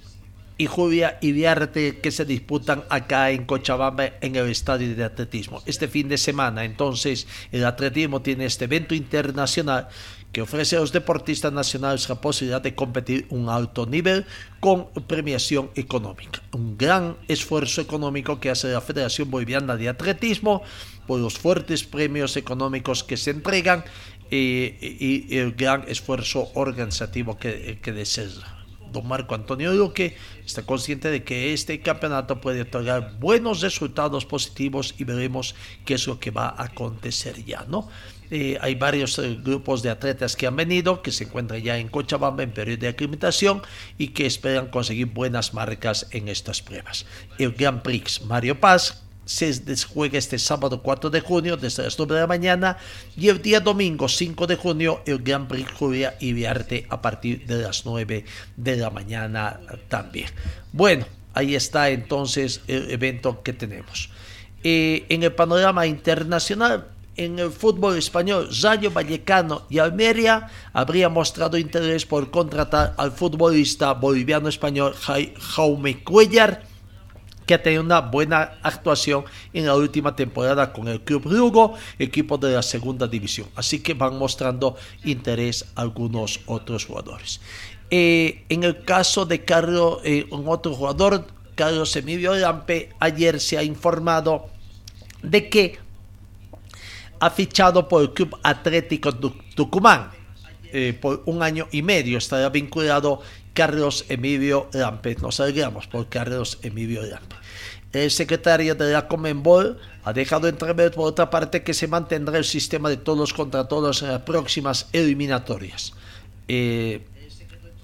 y Julia Ibiarte que se disputan acá en Cochabamba en el estadio de atletismo. Este fin de semana entonces el atletismo tiene este evento internacional que ofrece a los deportistas nacionales la posibilidad de competir un alto nivel con premiación económica. Un gran esfuerzo económico que hace la Federación Boliviana de Atletismo por los fuertes premios económicos que se entregan eh, y, el gran esfuerzo organizativo que, que desea don Marco Antonio Duque está consciente de que este campeonato puede otorgar buenos resultados positivos y veremos qué es lo que va a acontecer ya, ¿no? Eh, hay varios eh, grupos de atletas que han venido, que se encuentran ya en Cochabamba en periodo de aclimatación y que esperan conseguir buenas marcas en estas pruebas. El Grand Prix Mario Paz se juega este sábado 4 de junio desde las 9 de la mañana y el día domingo 5 de junio el Gran Prix Julia y Viarte a partir de las 9 de la mañana también. Bueno, ahí está entonces el evento que tenemos. Eh, en el panorama internacional, en el fútbol español, Rayo Vallecano y Almería habría mostrado interés por contratar al futbolista boliviano-español Jaume Cuellar que ha tenido una buena actuación en la última temporada con el Club Lugo, equipo de la segunda división. Así que van mostrando interés algunos otros jugadores. Eh, en el caso de Carlos, eh, un otro jugador, Carlos Emilio Lampe, ayer se ha informado de que ha fichado por el Club Atlético Tucumán. Eh, por un año y medio estará vinculado Carlos Emilio Lampe. Nos alegramos por Carlos Emilio Lampe. El secretario de la Comenbol ha dejado entrever por otra parte que se mantendrá el sistema de todos contra todos en las próximas eliminatorias. Eh,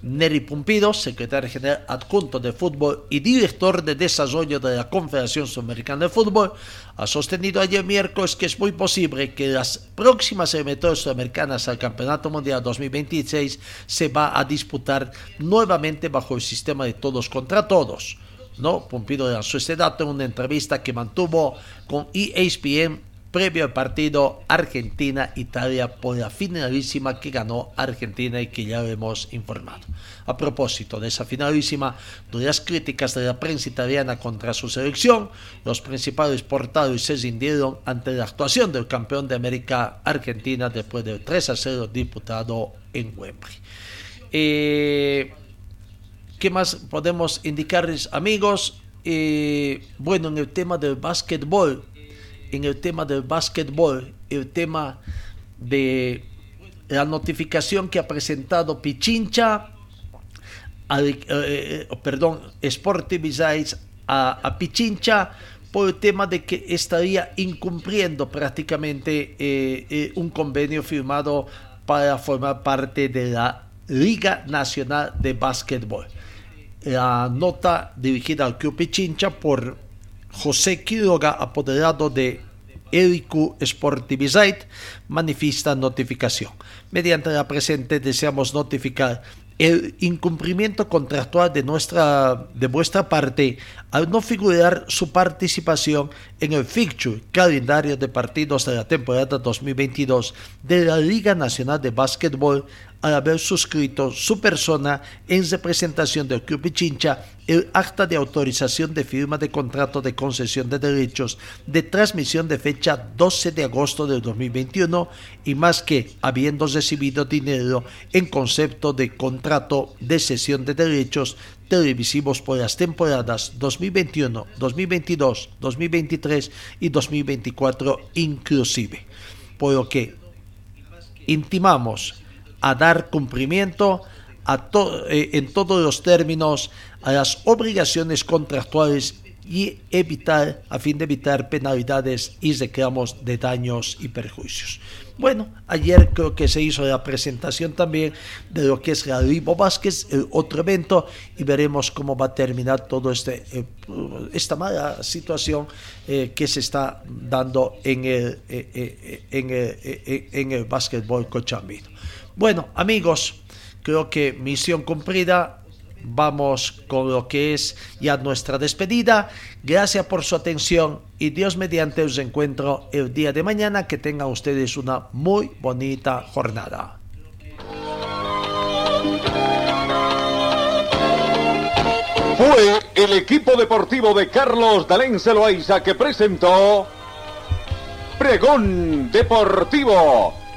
Neri Pumpido, secretario general adjunto de fútbol y director de desarrollo de la Confederación Sudamericana de Fútbol, ha sostenido ayer miércoles que es muy posible que las próximas eliminatorias sudamericanas al Campeonato Mundial 2026 se va a disputar nuevamente bajo el sistema de todos contra todos. ¿no? Pumpido lanzó este dato en una entrevista que mantuvo con ESPN previo al partido Argentina-Italia por la finalísima que ganó Argentina y que ya hemos informado. A propósito de esa finalísima, de las críticas de la prensa italiana contra su selección, los principales portadores se rindieron ante la actuación del campeón de América Argentina después del 3 a 0 disputado en Wembley. Eh, ¿Qué más podemos indicarles amigos? Eh, bueno, en el tema del básquetbol, en el tema del básquetbol, el tema de la notificación que ha presentado Pichincha, eh, eh, perdón, a, a, Pichincha por el tema de que estaría incumpliendo prácticamente eh, un convenio firmado para formar parte de la Liga Nacional de Básquetbol. La nota dirigida al Club Pichincha por José Quiroga, apoderado de Ericu Sportivizait, manifiesta notificación. Mediante la presente deseamos notificar el incumplimiento contractual de, nuestra, de vuestra parte al no figurar su participación en el fixture calendario de partidos de la temporada 2022 de la Liga Nacional de Básquetbol al haber suscrito su persona en representación del Club Pichincha el acta de autorización de firma de contrato de concesión de derechos de transmisión de fecha 12 de agosto del 2021 y más que habiendo recibido dinero en concepto de contrato de cesión de derechos televisivos por las temporadas 2021, 2022, 2023 y 2024 inclusive. Por lo que intimamos a dar cumplimiento a eh, en todos los términos a las obligaciones contractuales y evitar, a fin de evitar penalidades y reclamos de daños y perjuicios. Bueno, ayer creo que se hizo la presentación también de lo que es la Ribo Vázquez, el otro evento, y veremos cómo va a terminar todo este eh, esta mala situación eh, que se está dando en el, en el, en el básquetbol cochambino. Bueno, amigos, creo que misión cumplida. vamos con lo que es ya nuestra despedida. Gracias por su atención y Dios mediante os encuentro el día de mañana. Que tengan ustedes una muy bonita jornada. Fue el equipo deportivo de Carlos Dalén Celoaiza que presentó Pregón Deportivo.